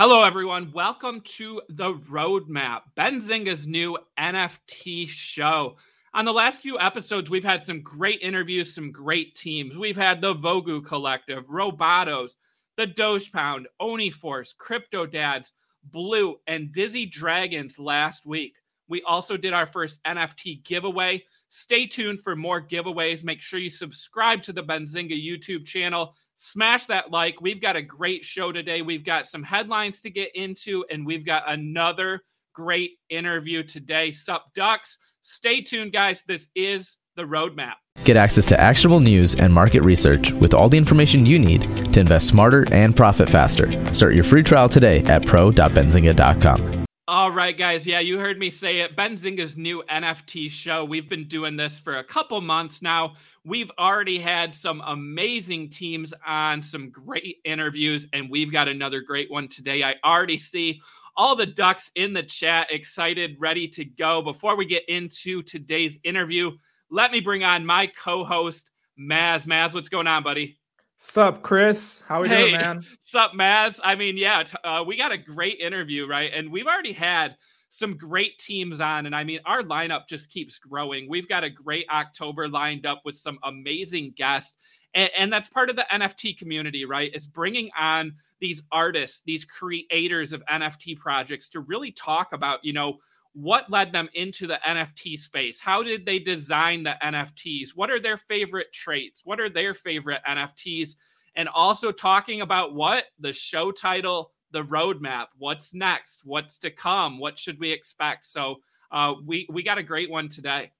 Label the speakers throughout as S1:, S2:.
S1: Hello, everyone. Welcome to the Roadmap, Benzinga's new NFT show. On the last few episodes, we've had some great interviews, some great teams. We've had the Vogu Collective, Robotos, the Doge Pound, Oni Force, Crypto Dads, Blue, and Dizzy Dragons last week. We also did our first NFT giveaway. Stay tuned for more giveaways. Make sure you subscribe to the Benzinga YouTube channel smash that like. We've got a great show today. We've got some headlines to get into, and we've got another great interview today. Sup, Ducks? Stay tuned, guys. This is the roadmap.
S2: Get access to actionable news and market research with all the information you need to invest smarter and profit faster. Start your free trial today at pro.benzinga.com.
S1: All right, guys. Yeah, you heard me say it. Benzinga's new NFT show. We've been doing this for a couple months now. We've already had some amazing teams on, some great interviews, and we've got another great one today. I already see all the ducks in the chat excited, ready to go. Before we get into today's interview, let me bring on my co host, Maz. Maz, what's going on, buddy?
S3: Sup, Chris? How we hey, doing, man?
S1: Sup, Maz? I mean, yeah, uh, we got a great interview, right? And we've already had some great teams on, and I mean, our lineup just keeps growing. We've got a great October lined up with some amazing guests, and, and that's part of the NFT community, right? Is bringing on these artists, these creators of NFT projects to really talk about, you know, what led them into the NFT space? How did they design the NFTs? What are their favorite traits? What are their favorite NFTs? And also talking about what the show title, the roadmap, what's next, what's to come, what should we expect? So uh, we we got a great one today.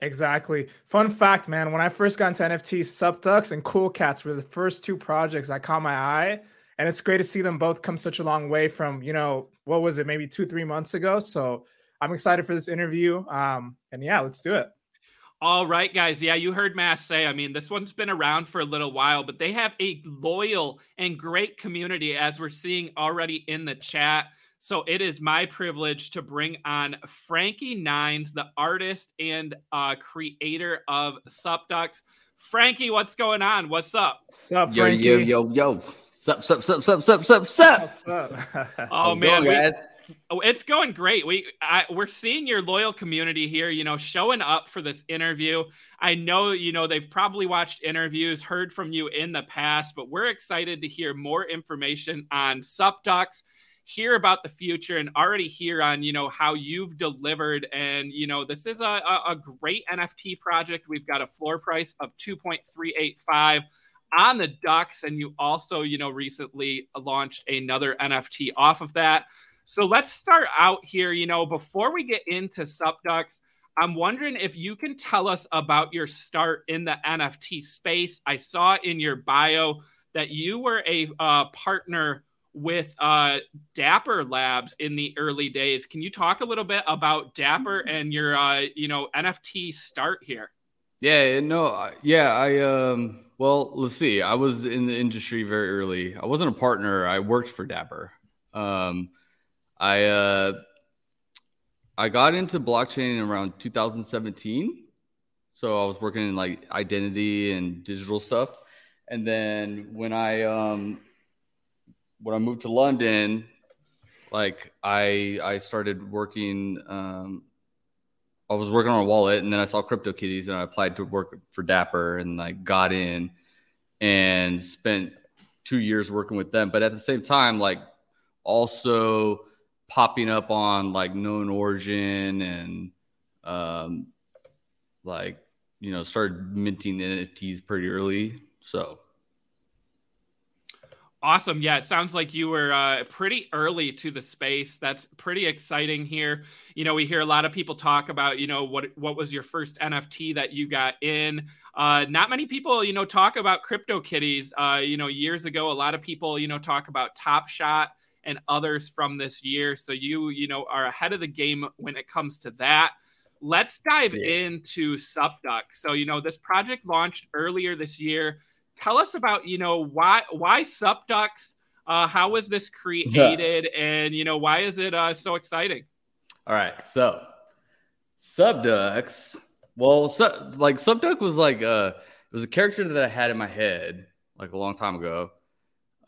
S3: Exactly. Fun fact, man. When I first got into NFT, SupDucks and Cool Cats were the first two projects that caught my eye and it's great to see them both come such a long way from you know what was it maybe two three months ago so i'm excited for this interview um and yeah let's do it
S1: all right guys yeah you heard Maz say i mean this one's been around for a little while but they have a loyal and great community as we're seeing already in the chat so it is my privilege to bring on Franky Nines, the artist and uh, creator of SupDucks. Franky, what's going on? What's up?
S3: Sup, Frankie?
S4: Yo, yo, yo, yo. Sup, sup, sup, sup, sup, sup, sup.
S1: oh man, going, guys. We, oh, it's going great. We I, we're seeing your loyal community here. You know, showing up for this interview. I know you know they've probably watched interviews, heard from you in the past, but we're excited to hear more information on SupDucks hear about the future and already hear on you know how you've delivered and you know this is a, a, a great nft project we've got a floor price of 2.385 on the Ducks, and you also, you know, recently launched another NFT off of that. So let's start out here. You know, before we get into SupDucks, I'm wondering if you can tell us about your start in the NFT space. I saw in your bio that you were a uh, partner with uh, Dapper Labs in the early days. Can you talk a little bit about Dapper and your, uh, you know, NFT start here?
S4: Yeah, no, yeah, I um well, let's see. I was in the industry very early. I wasn't a partner. I worked for Dapper. Um, I uh, I got into blockchain in around 2017. So I was working in like identity and digital stuff. And then when I um, when I moved to London, like I I started working. Um, I was working on a wallet and then I saw CryptoKitties and I applied to work for Dapper and like got in and spent two years working with them. But at the same time, like also popping up on like known origin and um like you know started minting NFTs pretty early. So
S1: Awesome. Yeah, it sounds like you were uh, pretty early to the space. That's pretty exciting here. You know, we hear a lot of people talk about, you know, what what was your first NFT that you got in. Uh, not many people, you know, talk about CryptoKitties. Uh, you know, years ago, a lot of people, you know, talk about Top Shot and others from this year. So you, you know, are ahead of the game when it comes to that. Let's dive yeah. into SupDuck. So, you know, this project launched earlier this year tell us about you know why why SupDucks. Uh, how was this created, yeah. and you know why is it uh, so exciting?
S4: All right, so SupDucks. Well, su- like SupDuck was like uh, it was a character that I had in my head like a long time ago.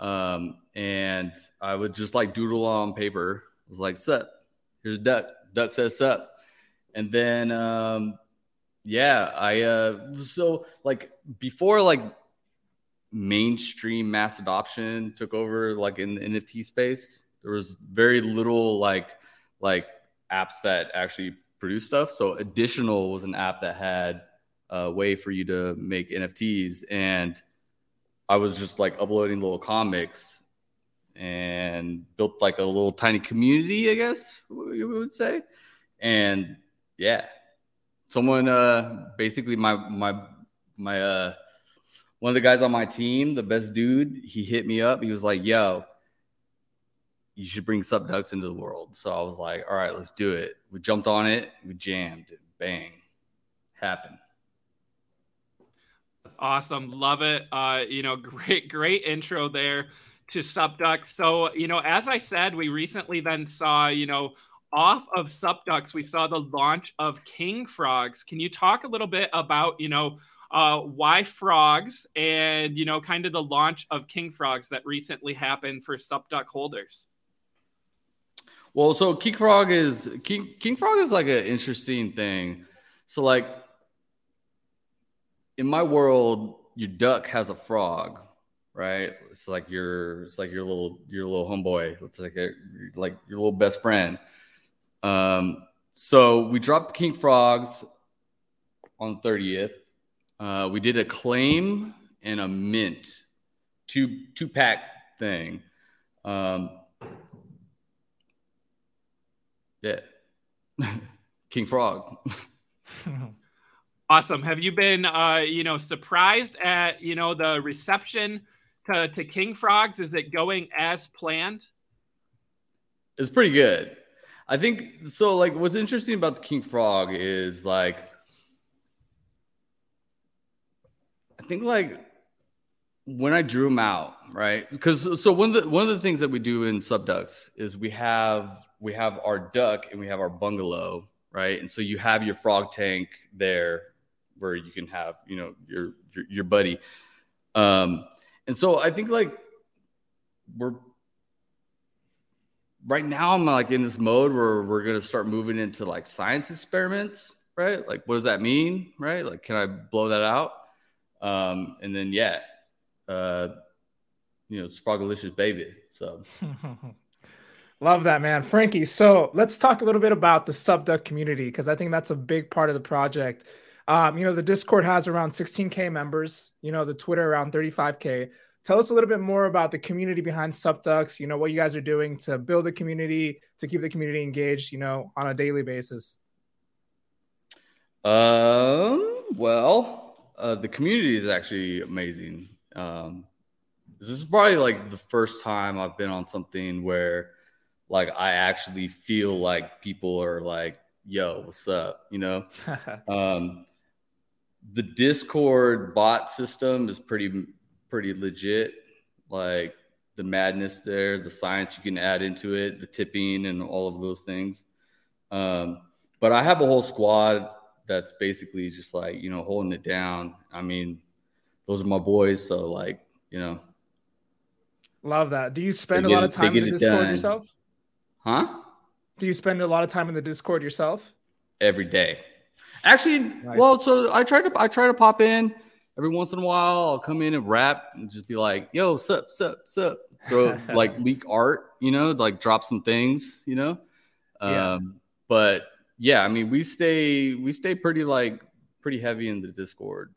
S4: Um, and I would just like doodle on paper. I was like, "Sup, here's a duck. Duck says sup," and then um, yeah, I uh, so like before like mainstream mass adoption took over like in the NFT space, there was very little like like apps that actually produce stuff. So Additional was an app that had a way for you to make NFTs, and I was just like uploading little comics and built like a little tiny community, I guess you would say. And yeah, someone uh basically my my my uh one of the guys on my team, the best dude, he hit me up. He was like, "Yo, you should bring Sup Ducks into the world." So I was like, "All right, let's do it." We jumped on it, we jammed, It. bang, happened.
S1: Awesome, love it. Uh, you know, great, great intro there to SupDucks So you know, as I said, we recently then saw you know off of Sup Ducks, we saw the launch of King Frogs. Can you talk a little bit about you know? Uh, why frogs and you know kind of the launch of king frogs that recently happened for SupDuck holders?
S4: Well so king frog is king king frog is like an interesting thing. So like in my world your duck has a frog right? It's like your it's like your little your little homeboy. It's like a, like your little best friend. Um so we dropped king frogs on the 30th uh, we did a claim and a mint, two two pack thing. Um, yeah, King Frog.
S1: awesome. Have you been, uh, you know, surprised at you know the reception to to King Frogs? Is it going as planned?
S4: It's pretty good. I think so. Like, what's interesting about the King Frog is like think like when I drew them out, right? Because so one of the one of the things that we do in SupDucks is we have we have our duck and we have our bungalow, right? And so you have your frog tank there where you can have you know your your, your buddy. Um, and so I think like we're right now I'm like in this mode where we're gonna start moving into like science experiments, right? Like what does that mean, right? Like can I blow that out? Um, and then yeah, uh, you know, Frogalicious baby. So
S3: love that man, Franky. So let's talk a little bit about the SupDuck community because I think that's a big part of the project. Um, you know, the Discord has around 16k members. You know, the Twitter around 35k. Tell us a little bit more about the community behind SupDucks. You know what you guys are doing to build the community, to keep the community engaged. You know, on a daily basis.
S4: Um. Well, uh, the community is actually amazing. Um, this is probably like the first time I've been on something where like I actually feel like people are like, yo, what's up? You know? um, the Discord bot system is pretty pretty legit. Like the madness there, the science you can add into it, the tipping and all of those things. Um, but I have a whole squad that's basically just like you know holding it down. I mean, those are my boys, so like you know.
S3: Love that. Do you spend a lot of time in the Discord done. yourself?
S4: Huh?
S3: Do you spend a lot of time in the Discord yourself?
S4: Every day. Actually, nice. well, so I try to I try to pop in every once in a while. I'll come in and rap and just be like, "Yo, sup, sup, sup." Throw like leak art, you know, like drop some things, you know. Yeah. Um, but yeah, I mean, we stay we stay pretty like pretty heavy in the Discord.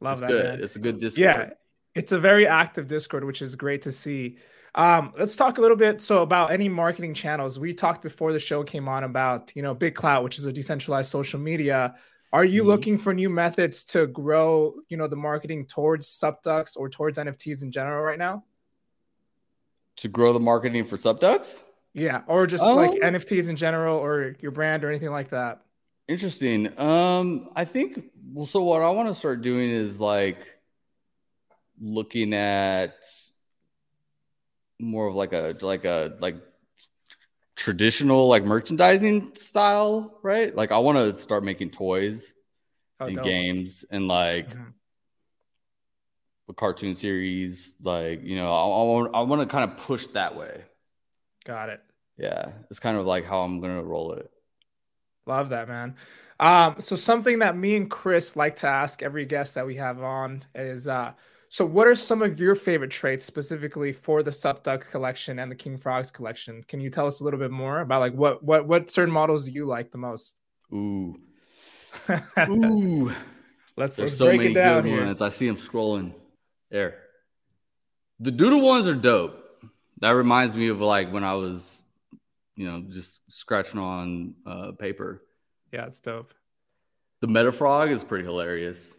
S3: Love
S4: it's
S3: that.
S4: Good.
S3: Man.
S4: It's a good Discord.
S3: Yeah, it's a very active Discord, which is great to see. Um, let's talk a little bit so about any marketing channels. We talked before the show came on about you know BitClout, which is a decentralized social media. Are you mm-hmm. looking for new methods to grow, you know, the marketing towards SupDucks or towards NFTs in general right now?
S4: To grow the marketing for SupDucks?
S3: Yeah, or just um, like NFTs in general, or your brand, or anything like that.
S4: Interesting. Um, I think well. So what I want to start doing is like looking at more of like a like a like traditional like merchandising style, right? Like I want to start making toys oh, and no. games and like mm-hmm. a cartoon series. Like, you know, I, I, I want to kind of push that way.
S3: Got it.
S4: Yeah. It's kind of like how I'm going to roll it.
S3: Love that, man. Um, so something that me and Chris like to ask every guest that we have on is, uh, so what are some of your favorite traits specifically for the Supduck collection and the King Frogs collection? Can you tell us a little bit more about like what what what certain models do you like the most?
S4: Ooh. Ooh.
S3: let's, There's let's so break many it down good here.
S4: ones. I see them scrolling. There. The doodle ones are dope. That reminds me of like when I was, you know, just scratching on uh, paper.
S3: Yeah, it's dope.
S4: The Metafrog is pretty hilarious.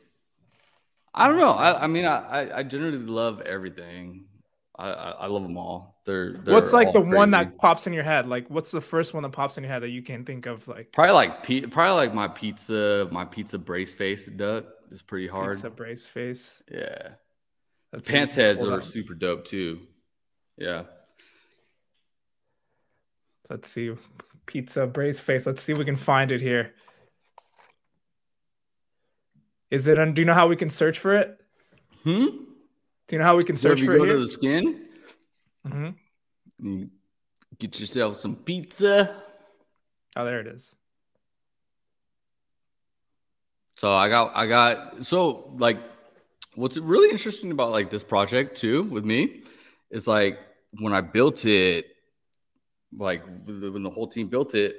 S4: I don't know. I, I mean, I, I generally love everything. I, I, I love them all. They're, they're
S3: what's like the crazy. one that pops in your head? Like, what's the first one that pops in your head that you can think of? Like,
S4: probably like probably like my pizza, my pizza brace face duck is pretty hard.
S3: Pizza brace face.
S4: Yeah. That's Pants heads are super dope too. Yeah.
S3: Let's see. Pizza brace face. Let's see if we can find it here. Is it on? Do you know how we can search for it?
S4: Hmm.
S3: Do you know how we can search
S4: so
S3: for it?
S4: Go to the skin.
S3: Mm-hmm.
S4: Get yourself some pizza.
S3: Oh, there it is.
S4: So I got, I got, so like, what's really interesting about like this project too with me is like when I built it, like when the whole team built it,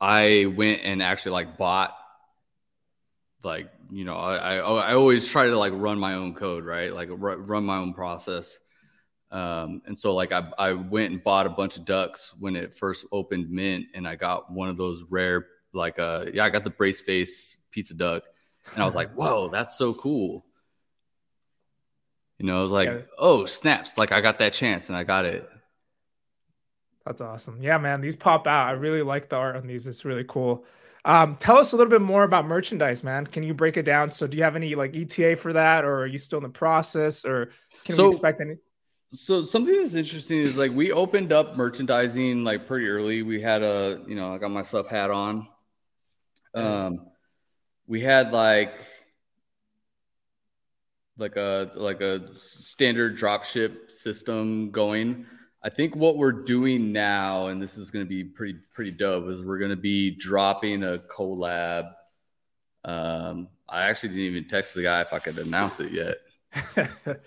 S4: I went and actually like bought like you know I, I, I always try to like run my own code right? Like run my own process. Um, and so like I, I went and bought a bunch of ducks when it first opened mint and i got one of those rare like uh yeah i got the brace face pizza duck and i was like whoa that's so cool you know i was like yeah. oh snaps like i got that chance and i got it
S3: that's awesome yeah man these pop out i really like the art on these it's really cool um, tell us a little bit more about merchandise, man. Can you break it down? So, do you have any like ETA for that, or are you still in the process, or can so, we expect any?
S4: So, something that's interesting is like we opened up merchandising like pretty early. We had a, you know, I got my stuff hat on. Um, we had like like a like a standard drop ship system going I think what we're doing now, and this is going to be pretty pretty dope, is we're going to be dropping a collab. Um, I actually didn't even text the guy if I could announce it yet.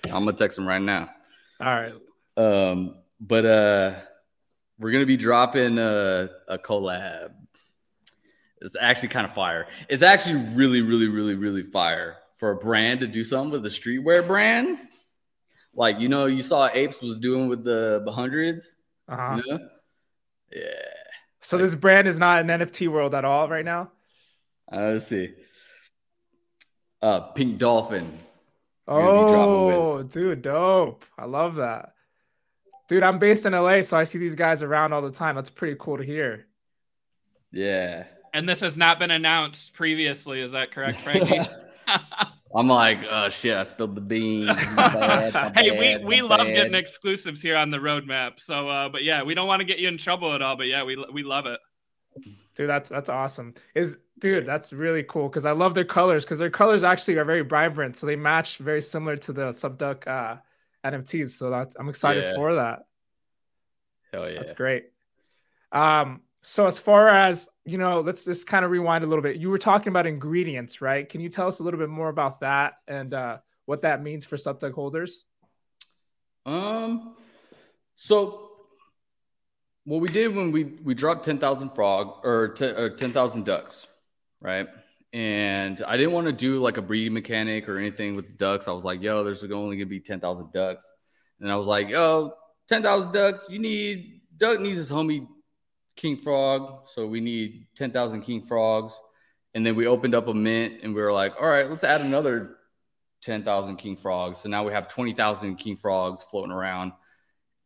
S4: I'm gonna text him right now.
S3: All right.
S4: Um, but uh, we're gonna be dropping a, a collab. It's actually kind of fire. It's actually really, really, really, really fire for a brand to do something with a streetwear brand? Like you know you saw apes was doing with the, the 100s
S3: uh-huh.
S4: You know? yeah.
S3: So like, this brand is not an nft world at all right now?
S4: Uh, let's see. Uh pink dolphin.
S3: Oh dude dope. I love that. Dude i'm based in la so i see these guys around all the time. That's pretty cool to hear.
S4: Yeah.
S1: And this has not been announced previously is that correct frankie
S4: I'm like, oh shit, I spilled the beans.
S1: Bad, hey, bad, we, we love getting exclusives here on the roadmap. So, uh, but yeah, we don't want to get you in trouble at all. But yeah, we we love it.
S3: Dude, that's that's awesome. Is dude, that's really cool because I love their colors because their colors actually are very vibrant, so they match very similar to the SupDuck uh, NFTs. So that's I'm excited yeah. for that.
S4: Hell yeah,
S3: that's great. Um, so as far as you know, let's just kind of rewind a little bit. You were talking about ingredients, right? Can you tell us a little bit more about that and uh, what that means for SupDuck holders?
S4: Um, so what we did when we we dropped ten thousand frog or, t- or ten thousand ducks, right? And I didn't want to do like a breeding mechanic or anything with the ducks. I was like, yo, there's only gonna be ten thousand ducks, and I was like, yo, ten thousand ducks. You need duck needs his homie king frog. So we need 10,000 king frogs. And then we opened up a mint and we were like, all right, let's add another 10,000 king frogs. So now we have 20,000 king frogs floating around.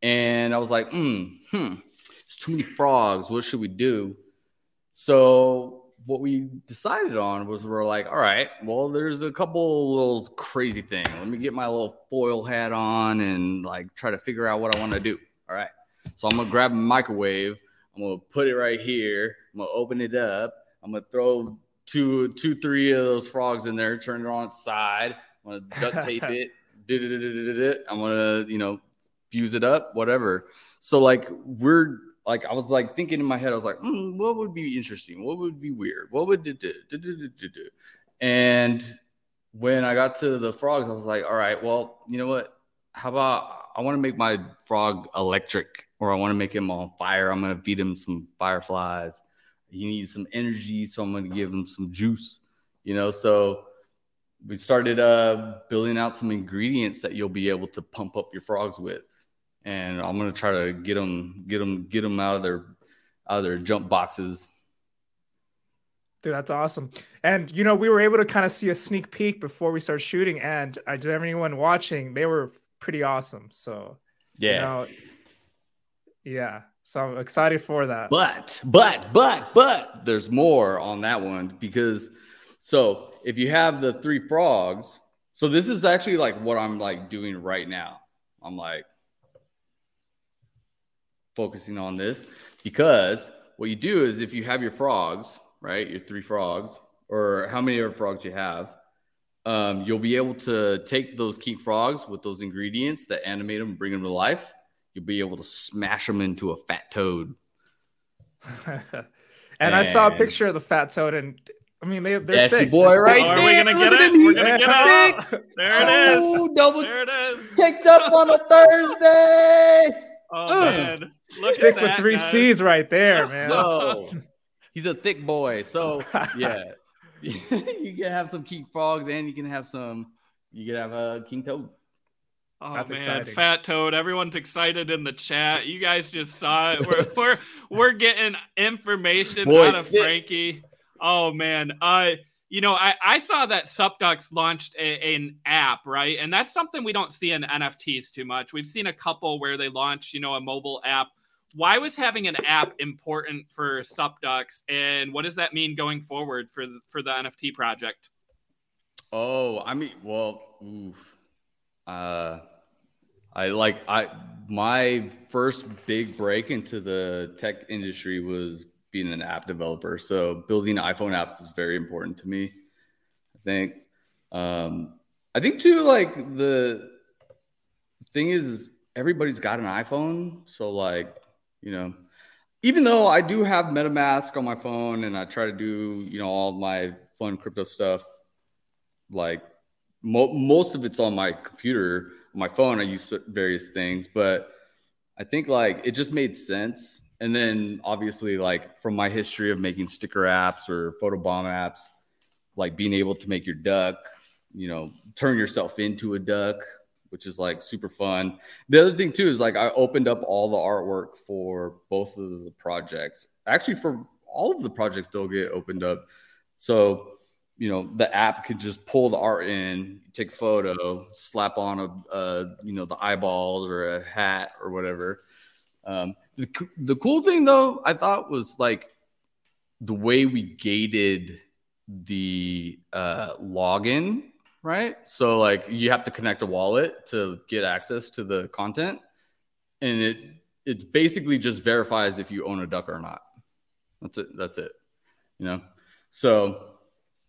S4: And I was like, mm, hmm, there's too many frogs. What should we do? So what we decided on was we're like, all right, well, there's a couple little crazy thing. Let me get my little foil hat on and like try to figure out what I want to do. All right. So I'm gonna grab a microwave I'm gonna put it right here. I'm gonna open it up. I'm gonna throw two, two, three of those frogs in there, turn it on its side. I'm gonna duct tape it, I'm gonna, you know, fuse it up, whatever. So like we're like I was like thinking in my head, I was like, mm, what would be interesting? What would be weird? What would do, do, do, do? And when I got to the frogs, I was like, all right, well, you know what? How about I want to make my frog electric, or I want to make him on fire. I'm gonna feed him some fireflies. He needs some energy, so I'm gonna give him some juice. You know, so we started uh, building out some ingredients that you'll be able to pump up your frogs with, and I'm gonna try to get them, get them, get them out of their out of their jump boxes.
S3: Dude, that's awesome. And you know, we were able to kind of see a sneak peek before we start shooting, and I just everyone watching, they were pretty awesome. So
S4: yeah,
S3: you know, yeah. So I'm excited for that.
S4: But but but but there's more on that one because so if you have the three frogs, so this is actually like what I'm like doing right now. I'm like focusing on this because what you do is if you have your frogs, right, your three frogs, or how many other frogs you have, um, you'll be able to take those key frogs with those ingredients that animate them, bring them to life. You'll be able to smash them into a fat toad.
S3: and, and, I saw a picture of the fat toad, and I mean, they, they're
S4: That's
S3: thick.
S4: boy right
S1: oh,
S4: there.
S1: Are we gonna get it? We're gonna get it. There it is.
S4: Oh, double
S1: there it is.
S4: Kicked up on a Thursday.
S1: Oh
S3: Ugh.
S1: man, look
S3: thick
S1: at
S3: with three
S1: guys.
S3: C's right there, man.
S4: Whoa. He's a thick boy. So yeah. you can have some king frogs and you can have some you can have a king toad.
S1: Oh
S3: That's
S1: man,
S3: exciting.
S1: Fat Toad! Everyone's excited in the chat. You guys just saw it. We're we're, we're getting information
S4: Boy,
S1: out of
S4: thi-
S1: Franky. Oh man, uh, you know, I I saw that Supducks launched a, an app, right? And that's something we don't see in NFTs too much. We've seen a couple where they launch, you know, a mobile app. Why was having an app important for Supducks, and what does that mean going forward for the, for the NFT project?
S4: Oh, I mean, well, oof. Uh I like I my first big break into the tech industry was being an app developer. So building iPhone apps is very important to me. I think um I think too like the thing is, is everybody's got an iPhone, so like, you know, even though I do have MetaMask on my phone and I try to do, you know, all my fun crypto stuff like mo- most of it's on my computer my phone i use various things but i think like it just made sense. And then obviously like from my history of making sticker apps or photobomb apps like being able to make your duck you know turn yourself into a duck which is like super fun. The other thing too is like i opened up all the artwork for both of the projects. Actually for all of the projects they'll get opened up. So you know the app could just pull the art in take a photo slap on a, a you know the eyeballs or a hat or whatever. Um, the, the cool thing though i thought was like the way we gated the uh, login right so like you have to connect a wallet to get access to the content and it it basically just verifies if you own a duck or not that's it that's it you know so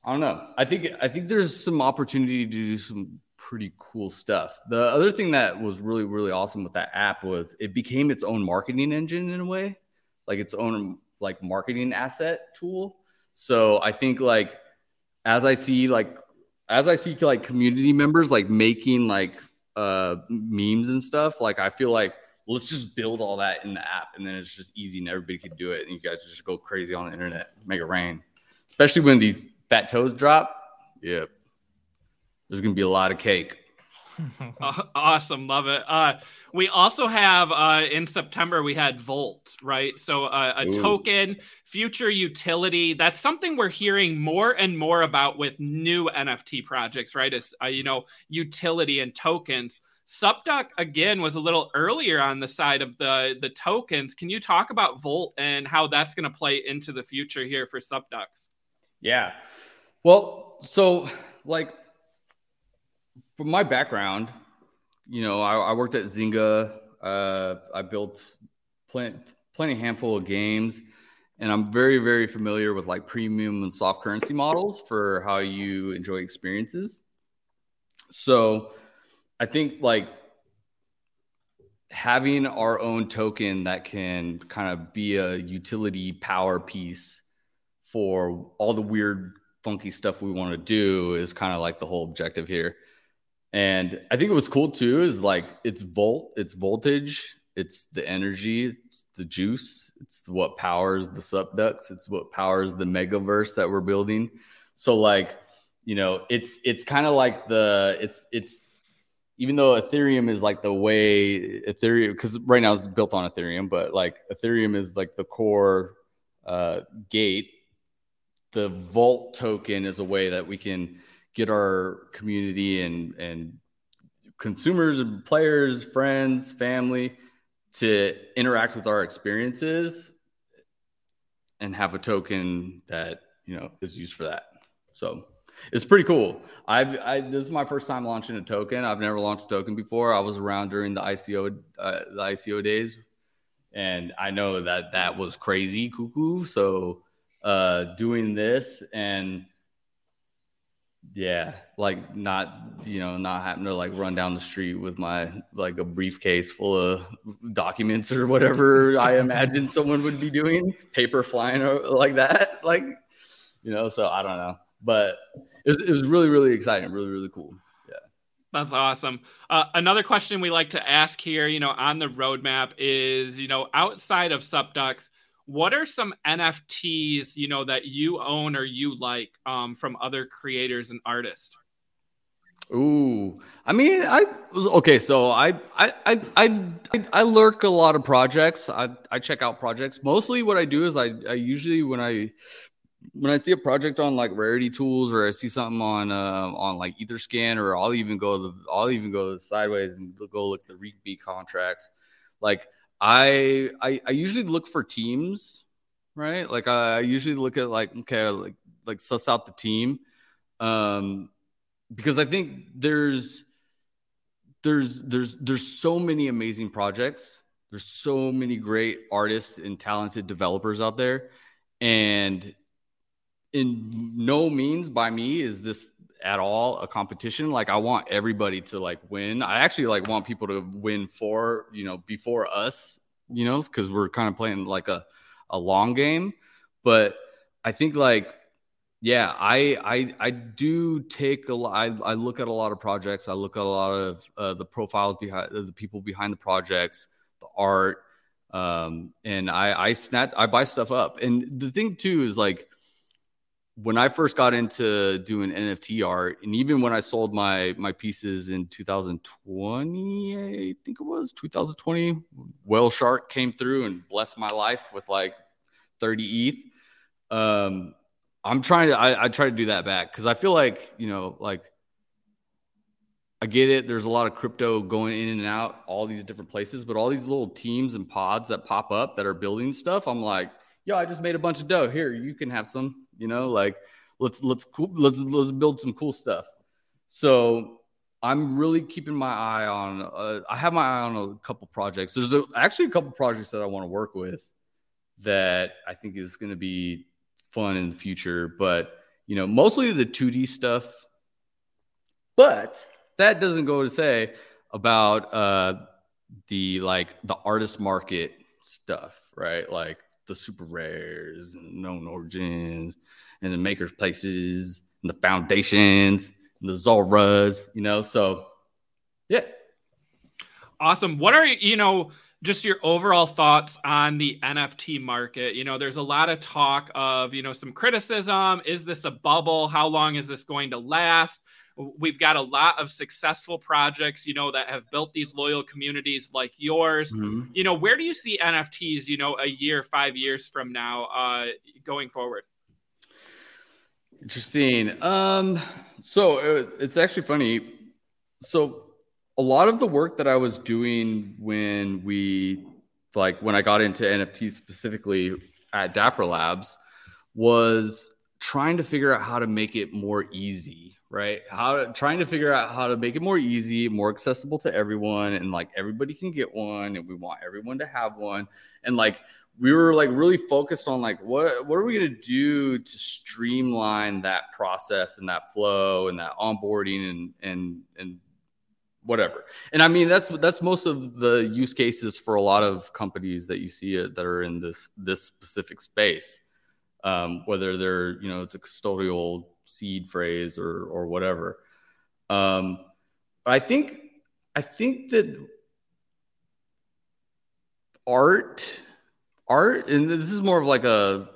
S4: I don't know. I think I think there's some opportunity to do some pretty cool stuff. The other thing that was really really awesome with that app was it became its own marketing engine in a way, like its own like marketing asset tool. So I think like as I see like as I see like community members like making like uh memes and stuff, like I feel like let's just build all that in the app and then it's just easy and everybody can do it and you guys just go crazy on the internet, make it rain. Especially when these fat toes drop, yep. There's gonna be a lot of cake.
S1: Uh, awesome, love it. Uh, we also have uh, in September we had Volt, right? So uh, a
S4: Ooh.
S1: token, future utility. That's something we're hearing more and more about with new NFT projects, right? Is uh, you know utility and tokens. SupDuck again was a little earlier on the side of the the tokens. Can you talk about Volt and how that's going to play into the future here for SupDucks?
S4: Yeah. Well, so like from my background, you know, I, I worked at Zynga. Uh, I built plenty, plenty handful of games, and I'm very, very familiar with like premium and soft currency models for how you enjoy experiences. So, I think like having our own token that can kind of be a utility power piece for all the weird funky stuff we want to do is kind of like the whole objective here. And I think it was cool too is like it's volt, it's voltage, it's the energy, it's the juice, it's what powers the SupDucks, it's what powers the megaverse that we're building. So like, you know, it's it's kind of like the it's it's even though Ethereum is like the way Ethereum, because right now it's built on Ethereum, but like Ethereum is like the core uh, gate. The Volt token is a way that we can get our community and and consumers and players, friends, family to interact with our experiences and have a token that you know is used for that. So it's pretty cool. I've I, this is my first time launching a token. I've never launched a token before. I was around during the ICO uh, the ICO days, and I know that that was crazy cuckoo. So uh, doing this and yeah, like not you know not having to like run down the street with my like a briefcase full of documents or whatever I imagine someone would be doing, paper flying or like that, like you know. So I don't know, but it was, it was really really exciting, really really cool. Yeah,
S1: that's awesome. Uh, another question we like to ask here, you know, on the roadmap is you know outside of SupDucks, what are some NFTs you know that you own or you like um, from other creators and artists?
S4: Ooh, I mean, I okay. So I I I I I lurk a lot of projects. I I check out projects. Mostly, what I do is I I usually when I when I see a project on like Rarity Tools or I see something on uh, on like Etherscan or I'll even go the I'll even go sideways and go look the REIT contracts. Like I, I I usually look for teams, right? Like I usually look at like okay, like like suss out the team, um, because I think there's there's there's there's so many amazing projects. There's so many great artists and talented developers out there, and in no means by me is this at all a competition like i want everybody to like win. I actually like want people to win for you know before us you know because we're kind of playing like a, a long game. But i think like yeah i i i do take a lot I, I look at a lot of projects. I look at a lot of uh, the profiles behind the people behind the projects the art um and i i snap i buy stuff up. And the thing too is like when I first got into doing NFT art, and even when I sold my my pieces in 2020, I think it was 2020, Whale Shark came through and blessed my life with like 30 ETH. Um, I'm trying to I, I try to do that back because I feel like you know like I get it. There's a lot of crypto going in and out, all these different places, but all these little teams and pods that pop up that are building stuff, I'm like, yo, I just made a bunch of dough. Here, you can have some you know, like let's let's cool, let's let's build some cool stuff. So I'm really keeping my eye on. Uh, I have my eye on a couple projects. There's a, actually a couple projects that I want to work with that I think is going to be fun in the future. But you know, mostly the 2D stuff. But that doesn't go to say about uh, the like the artist market stuff, right? Like the super rares and known origins and the makers places and the foundations and the Zoras, you know. So yeah.
S1: Awesome. What are you know just your overall thoughts on the NFT market? You know, there's a lot of talk of, you know, some criticism. Is this a bubble? How long is this going to last? We've got a lot of successful projects, you know, that have built these loyal communities like yours. Mm-hmm. You know, where do you see NFTs, you know, a year, five years from now, uh, going forward?
S4: Interesting. Um, so it, uh, it's actually funny. So a lot of the work that I was doing when we, like, when I got into NFTs specifically at Dapper Labs, was trying to figure out how to make it more easy right? How to, trying to figure out how to make it more easy, more accessible to everyone, and like everybody can get one, and we want everyone to have one, and like we were like really focused on like what what are we gonna do to streamline that process and that flow and that onboarding and and and whatever. And I mean that's that's most of the use cases for a lot of companies that you see uh, that are in this this specific space. Um, whether they're you know it's a custodial seed phrase or or whatever. Um, I think I think that art art and this is more of like a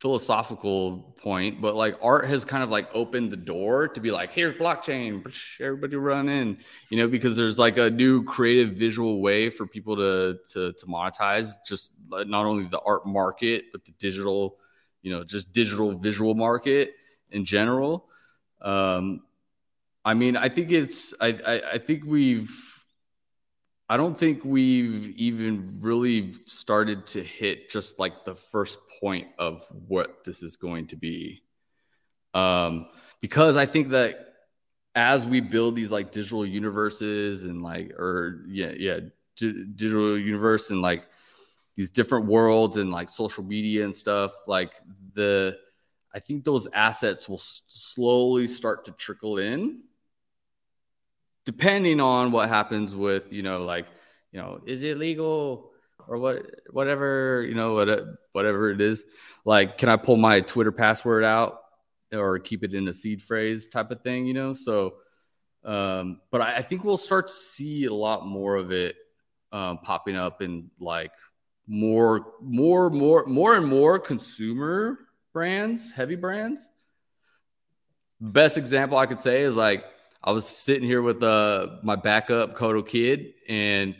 S4: philosophical point, but like art has kind of like opened the door to be like, here's blockchain, everybody run in, you know, because there's like a new creative visual way for people to to to monetize just not only the art market but the digital, you know, just digital visual market in general. Um, I mean, I think it's I, I I think we've I don't think we've even really started to hit just like the first point of what this is going to be. Um, because I think that as we build these like digital universes and like, or yeah, yeah, d- digital universe and like these different worlds and like social media and stuff, like the, I think those assets will s- slowly start to trickle in depending on what happens with you know like you know is it legal or what whatever you know what, whatever it is. Like can i pull my twitter password out or keep it in a seed phrase type of thing you know? So um but i, I think we'll start to see a lot more of it um, popping up in like more more more more and more consumer brands heavy brands best example i could say is like I was sitting here with uh, my backup Kodo kid, and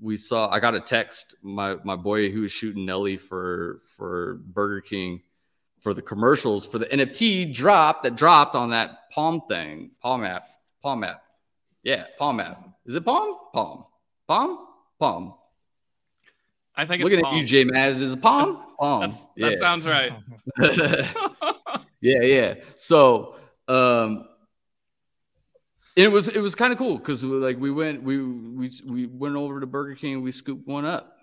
S4: we saw. I got a text. My my boy who was shooting Nelly for for Burger King for the commercials for the NFT drop that dropped on that Palm thing, Palm app, Palm app. Yeah, Palm app. Is it Palm? Palm. Palm? Palm.
S1: I think it's
S4: looking
S1: at
S4: you, J Maz. Is a Palm? Palm.
S1: Yeah. That sounds right.
S4: yeah, yeah. So um it was it was kind of cool because like we went we we we went over to Burger King we scooped one up,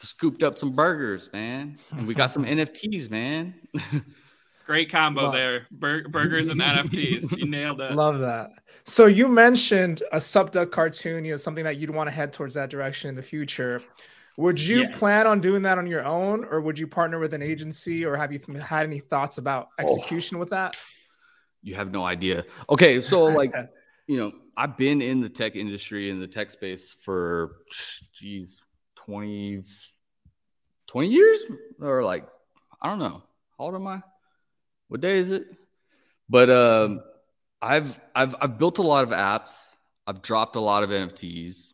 S4: scooped up some burgers, man, and we got some NFTs, man.
S1: Great combo there, Bur- burgers and NFTs. You nailed it.
S3: Love that. So you mentioned a SupDuck cartoon, you know, something that you'd want to head towards that direction in the future. Would you yes. plan on doing that on your own, or would you partner with an agency, or have you had any thoughts about oh. execution oh. with that?
S4: You have no idea. Okay, so like, you know, I've been in the tech industry in the tech space for geez, 20 20 years or like I don't know. How old am I? What day is it? But um I've I've I've built a lot of apps. I've dropped a lot of NFTs.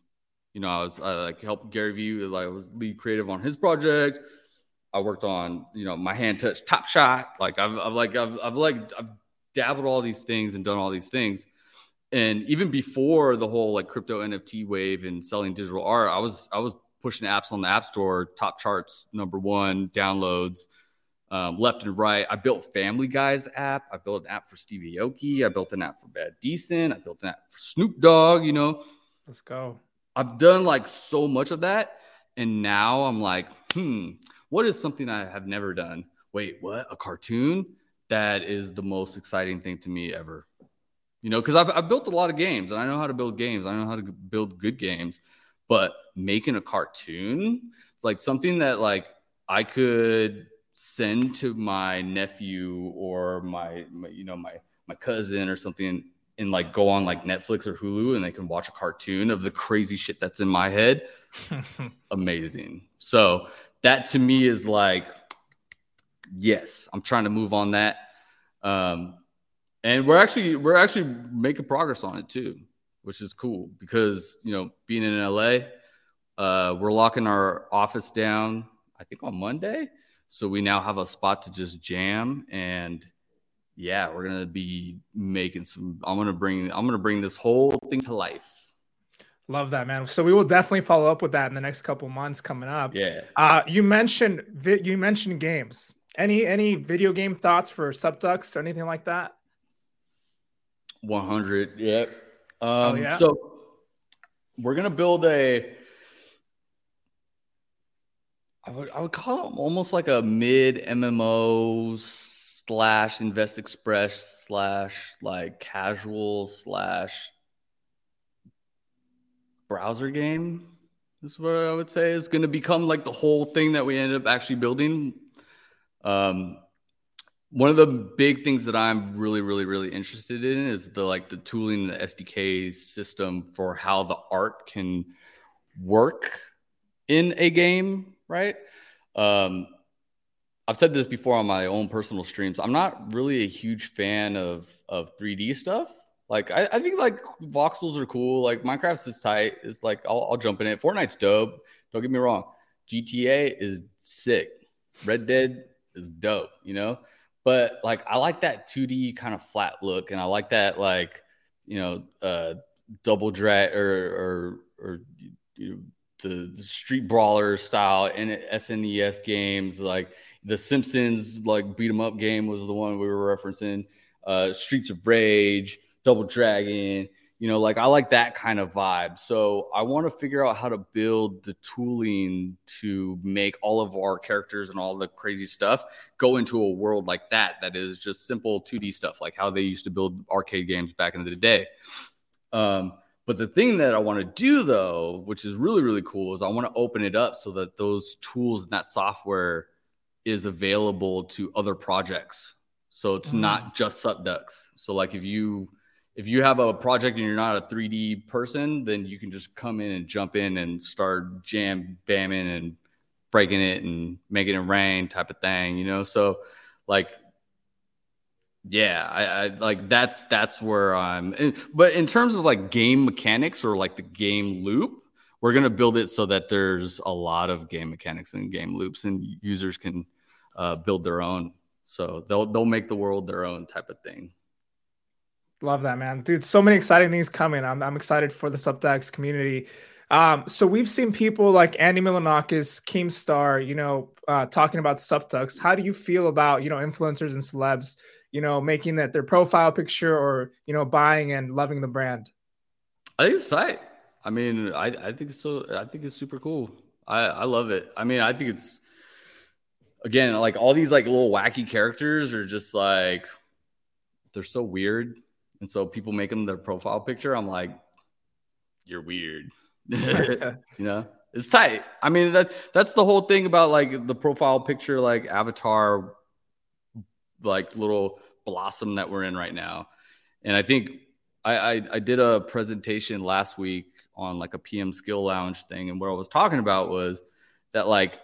S4: You know, I was I like helped Gary Vee, like I was lead creative on his project. I worked on, you know, my hand touch top shot. Like I've, I've like I've, I've like I've dabbled all these things and done all these things. And even before the whole like crypto NFT wave and selling digital art, I was I was pushing apps on the App Store, top charts, number one, downloads, um, left and right. I built Family Guy's app. I built an app for Stevie Aoki. I built an app for Bad Decent. I built an app for Snoop Dogg. You know,
S3: let's go.
S4: I've done like so much of that, and now I'm like, hmm, what is something I have never done? Wait, what? A cartoon? that is the most exciting thing to me ever. You know, because I've, I've built a lot of games and I know how to build games. I know how to build good games, but making a cartoon, like something that like I could send to my nephew or my, my you know my my cousin or something and like go on like Netflix or Hulu and they can watch a cartoon of the crazy shit that's in my head. Amazing. So that to me is like yes, I'm trying to move on that. Um, and we're actually we're actually making progress on it too, which is cool because you know being in LA, uh, we're locking our office down. I think on Monday, so we now have a spot to just jam and yeah, we're gonna be making some. I'm gonna bring I'm gonna bring this whole thing to life.
S3: Love that, man. So we will definitely follow up with that in the next couple months coming up.
S4: Yeah.
S3: Uh, you mentioned you mentioned games. Any any video game thoughts for SupDucks or anything like that?
S4: 100. Yep. Um, oh, yeah? So we're gonna build a. I would I would call it almost like a mid MMO slash Invest Express slash like casual slash browser game. This Is what I would say is going to become like the whole thing that we ended up actually building. Um, one of the big things that I'm really, really, really interested in is the like the tooling, the SDK system for how the art can work in a game, right? Um, I've said this before on my own personal streams. I'm not really a huge fan of of 3D stuff. Like I, I think like voxels are cool. Like Minecraft's is tight. It's like I'll, I'll jump in it. Fortnite's dope. Don't get me wrong. GTA is sick. Red Dead is dope. You know, but like I like that 2D kind of flat look, and I like that like you know uh double drag or or or you know, the, street brawler style and SNES games like the Simpsons like beat 'em up game was the one we were referencing. Uh, Streets of Rage, Double Dragon, you know, like I like that kind of vibe. So I want to figure out how to build the tooling to make all of our characters and all the crazy stuff go into a world like that, that is just simple 2D stuff, like how they used to build arcade games back in the day. Um, but the thing that I want to do though, which is really, really cool, is I want to open it up so that those tools and that software is available to other projects. So it's mm. not just SupDucks. So like if you if you have a project and you're not a 3D person, then you can just come in and jump in and start jam bamming and breaking it and making it rain type of thing, you know? So like yeah, I, I like that's that's where I'm but in terms of like game mechanics or like the game loop, we're gonna build it so that there's a lot of game mechanics and game loops and users can uh, build their own. So they'll they'll make the world their own type of thing.
S3: Love that, man. Dude, so many exciting things coming. I'm, I'm excited for the SupDucks community. Um, so we've seen people like Andy Milonakis, Keemstar, you know, uh, talking about SupDucks. How do you feel about, you know, influencers and celebs, you know, making that their profile picture or, you know, buying and loving the brand?
S4: I think it's tight. I mean, I, I think it's so, I think it's super cool. I, I love it. I mean, I think it's, again, like all these like little wacky characters are just like, they're so weird and so people make them their profile picture. I'm like, you're weird. you know, it's tight. I mean, that that's the whole thing about like the profile picture, like avatar, like little blossom that we're in right now. And I think I, I, I did a presentation last week on like a PM skill lounge thing. And what I was talking about was that like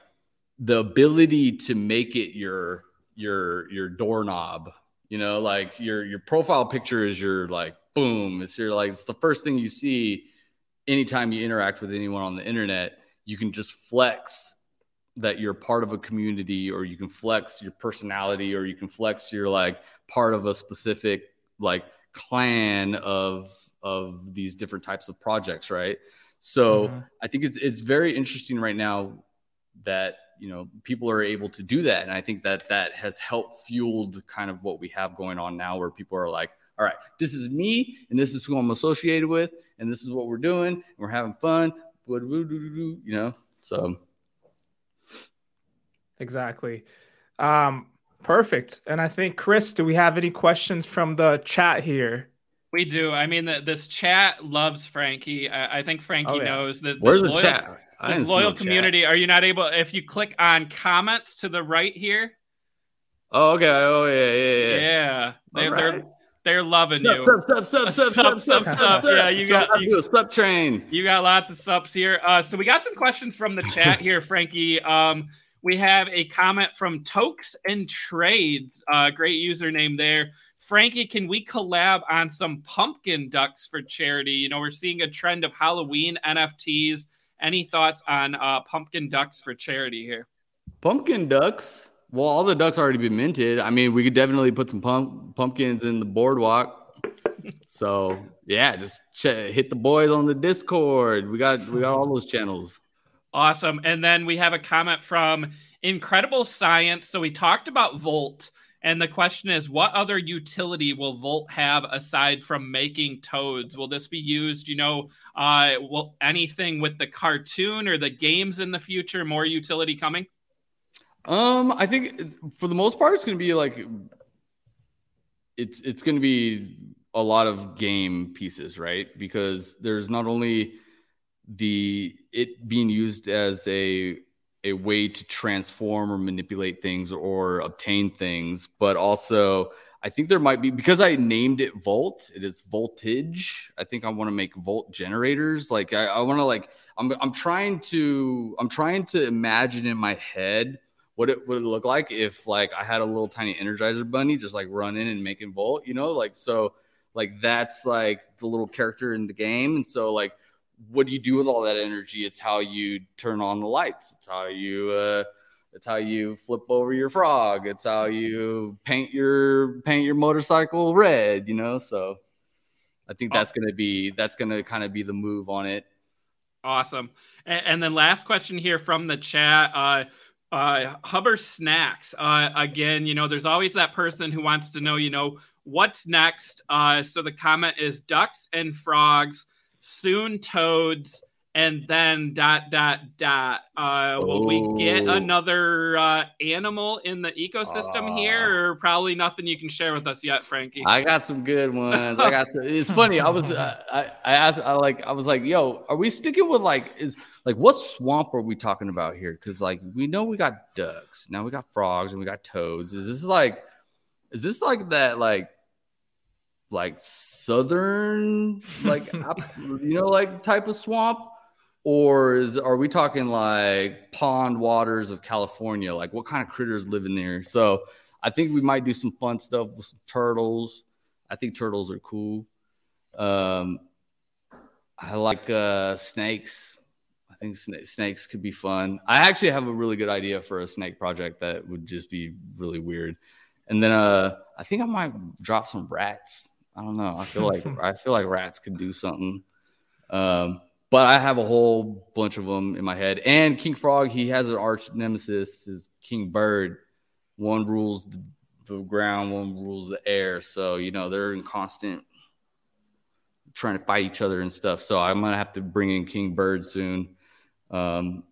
S4: the ability to make it your your your doorknob you know, like your your profile picture is your like boom. It's your like it's the first thing you see anytime you interact with anyone on the internet. You can just flex that you're part of a community, or you can flex your personality, or you can flex your like part of a specific like clan of of these different types of projects, right? So mm-hmm. I think it's it's very interesting right now that you know people are able to do that and i think that that has helped fueled kind of what we have going on now where people are like all right this is me and this is who i'm associated with and this is what we're doing and we're having fun you know so
S3: exactly um perfect and i think chris do we have any questions from the chat here
S1: we do. I mean, the, this chat loves Franky. I, I think Franky oh, yeah. knows that.
S4: Where's the chat?
S1: this loyal community. Chat. Are you not able? If you click on comments to the right here.
S4: Oh, okay. Oh, yeah, yeah,
S1: yeah. Yeah, they, right. they're they're loving
S4: sup,
S1: you.
S4: Sup, sup, sup, sup, sup, sup, sup, sup,
S1: Yeah, you got
S4: you, a sup train.
S1: You got lots of subs here. Uh, so we got some questions from the chat here, Franky. Um, we have a comment from Tokes and Trades. Uh, great username there. Franky, can we collab on some pumpkin ducks for charity? You know, we're seeing a trend of Halloween NFTs any thoughts on uh, pumpkin ducks for charity here?
S4: Pumpkin ducks. Well, all the ducks already been minted. I mean, we could definitely put some pump, pumpkins in the boardwalk. so yeah, just ch- hit the boys on the Discord. We got we got all those channels.
S1: Awesome. And then we have a comment from Incredible Science. So we talked about Volt and the question is, what other utility will Volt have aside from making toads? Will this be used, you know, uh, will anything with the cartoon or the games in the future? More utility coming?
S4: Um, I think for the most part, it's going to be like it's it's going to be a lot of game pieces, right? Because there's not only the it being used as a a way to transform or manipulate things or obtain things, but also I think there might be because I named it volt. It is voltage. I think I want to make volt generators. Like I, I want to like I'm I'm trying to I'm trying to imagine in my head what it would look like if like I had a little tiny Energizer bunny just like running and making volt. You know, like so like that's like the little character in the game, and so like what do you do with all that energy? It's how you turn on the lights. It's how you uh, it's how you flip over your frog. It's how you paint your paint your motorcycle red, you know? So I think that's going to be that's to kind of be the move on it.
S1: Awesome. And, and, then last question here from the chat uh uh Hubbard Snacks. Uh again, you know, there's always that person who wants to know, you know, what's next. Uh so the comment is ducks and frogs, soon toads and then dot dot dot. Uh, will we get another uh, animal in the ecosystem uh, here, or probably nothing you can share with us yet, Franky?
S4: I got some good ones. I got some. It's funny. I was uh, I I asked I like I was like, yo, are we sticking with like is like what swamp are we talking about here? Because like we know we got ducks, now we got frogs, and we got toads. Is this like is this like that like like southern like you know like type of swamp? or is are we talking like pond waters of California? Like what kind of critters live in there? So I think we might do some fun stuff with some turtles. I think turtles are cool. Um, I like uh, snakes. I think sna- snakes could be fun. I actually have a really good idea for a snake project that would just be really weird. And then uh, I think I might drop some rats. I don't know. I feel like I feel like rats could do something. Um, but I have a whole bunch of them in my head. And King Frog, he has an arch nemesis, is King Bird. One rules the, the ground, one rules the air. So, you know, they're in constant trying to fight each other and stuff. So I'm gonna have to bring in King Bird soon. Um,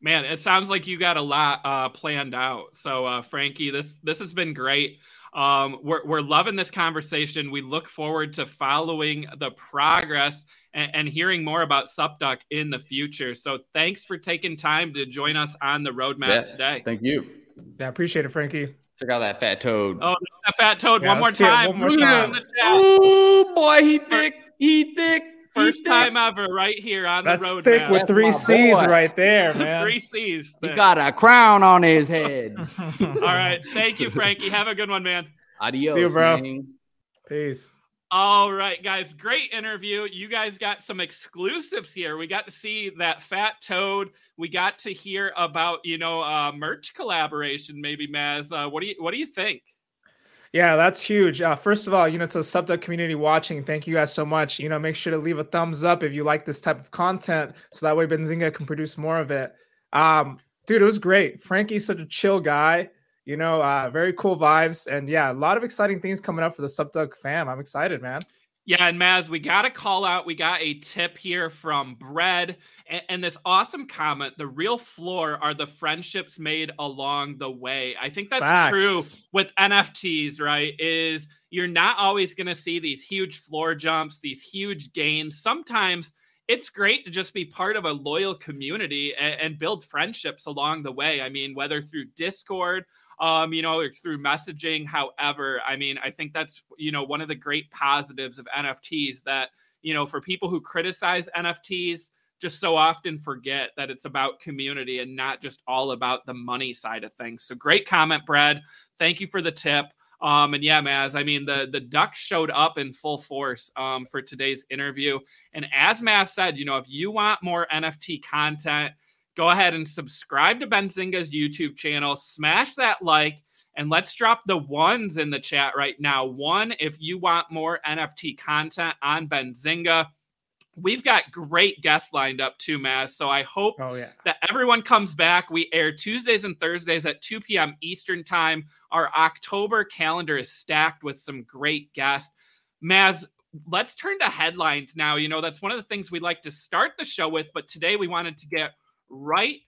S1: Man, it sounds like you got a lot uh, planned out. So, uh, Franky, this this has been great. Um, we're we're loving this conversation. We look forward to following the progress and, and hearing more about SupDuck in the future. So thanks for taking time to join us on the roadmap yeah, today.
S4: Thank you.
S3: Yeah, appreciate it, Franky.
S4: Check out that fat toad.
S1: Oh, that fat toad. Yeah, one more time.
S3: One more time.
S4: Oh boy, he thick. He thick.
S1: First time ever, right here on
S3: That's
S1: the road.
S3: Thick with three C's boy. right there, man.
S1: three C's.
S4: He got a crown on his head.
S1: All right. Thank you, Franky. Have a good one, man.
S4: Adios.
S3: See you, bro. Man. Peace.
S1: All right, guys, great interview. You guys got some exclusives here. We got to see that fat toad. We got to hear about, you know, uh, merch collaboration. Maybe Maz. Uh, what do you What do you think?
S3: Yeah, that's huge. Uh, first of all, you know, to the SupDuck community watching, thank you guys so much. You know, make sure to leave a thumbs up if you like this type of content, so that way Benzinga can produce more of it. Um, dude, it was great. Franky's such a chill guy you know, uh, very cool vibes. And yeah, a lot of exciting things coming up for the SupDuck fam. I'm excited, man.
S1: Yeah, and Maz, we got a call out. We got a tip here from Bread and, and, this awesome comment. The real floor are the friendships made along the way. I think that's Facts. true with NFTs, right? Is you're not always going to see these huge floor jumps, these huge gains. Sometimes it's great to just be part of a loyal community and, and build friendships along the way. I mean, whether through Discord um, you know, through messaging. However, I mean, I think that's, you know, one of the great positives of NFTs that, you know, for people who criticize NFTs, just so often forget that it's about community and not just all about the money side of things. So great comment, Brad. Thank you for the tip. Um, and yeah, Maz, I mean, the the Ducks showed up in full force um, for today's interview. And as Maz said, you know, if you want more NFT content, go ahead and subscribe to Benzinga's YouTube channel, smash that like, and let's drop the ones in the chat right now. One, if you want more NFT content on Benzinga. We've got great guests lined up too, Maz. So I hope
S3: oh, yeah.
S1: that everyone comes back. We air Tuesdays and Thursdays at 2 p.m. Eastern Time. Our October calendar is stacked with some great guests. Maz, let's turn to headlines now. You know, that's one of the things we like to start the show with, but today we wanted to get right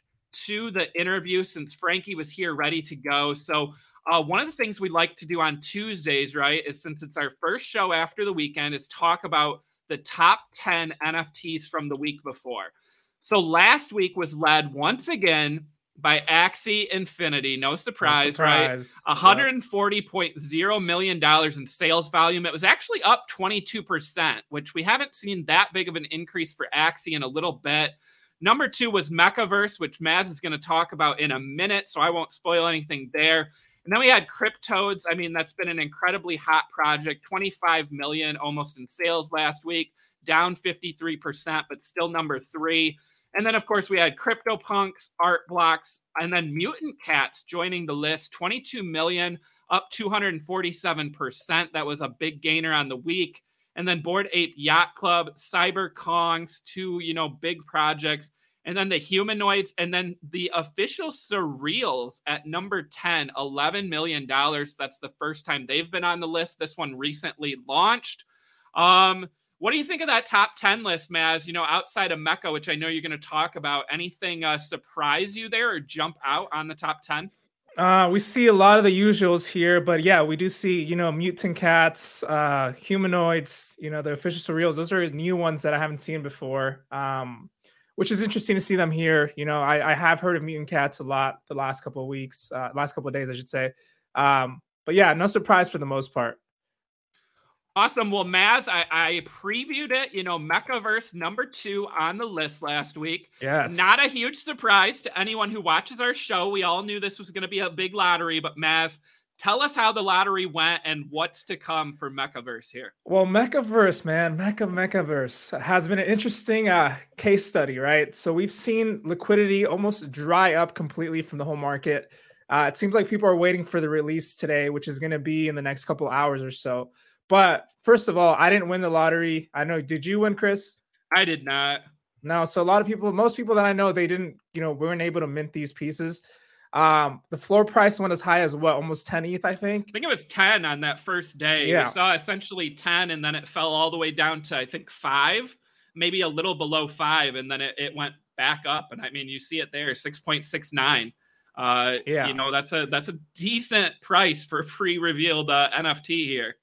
S1: to the interview since Franky was here ready to go. So, uh, one of the things we like to do on Tuesdays, right, is since it's our first show after the weekend, is talk about the top 10 NFTs from the week before. So last week was led once again by Axie Infinity. No surprise, no surprise. right? $140.0 million in sales volume. It was actually up 22%, which we haven't seen that big of an increase for Axie in a little bit. Number two was Mechaverse, which Maz is going to talk about in a minute, so I won't spoil anything there. And then we had CrypToadz. I mean, that's been an incredibly hot project. 25 million almost in sales last week, down 53%, but still number three. And then, of course, we had CryptoPunks, Art Blocks, and then Mutant Cats joining the list. 22 million, up 247%. That was a big gainer on the week. And then Bored Ape Yacht Club, CyberKongz, two, you know, big projects. And then the humanoids, and then the official surreals at number 10, $11 million. That's the first time they've been on the list. This one recently launched. Um, what do you think of that top 10 list, Maz? You know, outside of Mecha, which I know you're going to talk about, anything uh, surprise you there or jump out on the top 10?
S3: Uh, we see a lot of the usuals here, but yeah, we do see, you know, mutant cats, uh, humanoids, you know, the official surreals. Those are new ones that I haven't seen before, um, which is interesting to see them here. You know, I, I have heard of mutant cats a lot the last couple of weeks, uh, last couple of days, I should say. Um, but yeah, no surprise for the most part.
S1: Awesome. Well, Maz, I, I, previewed it. You know, Mechaverse number two on the list last week.
S3: Yes.
S1: Not a huge surprise to anyone who watches our show. We all knew this was going to be a big lottery, but Maz, tell us how the lottery went and what's to come for Mechaverse here.
S3: Well, Mechaverse, man, Mecha Mechaverse has been an interesting uh, case study, right? So we've seen liquidity almost dry up completely from the whole market. Uh, it seems like people are waiting for the release today, which is going to be in the next couple hours or so. But first of all, I didn't win the lottery. I know. Did you win, Chris?
S1: I did not.
S3: No. So a lot of people, most people that I know, they didn't. You know, weren't able to mint these pieces. Um, the floor price went as high as what, almost 10 ETH, I think.
S1: I think it was 10 on that first day. Yeah. We saw essentially 10, and then it fell all the way down to I think five, maybe a little below five, and then it, it went back up. And I mean, you see it there, 6.69. Uh, yeah, you know that's a that's a decent price for pre-revealed uh, NFT here.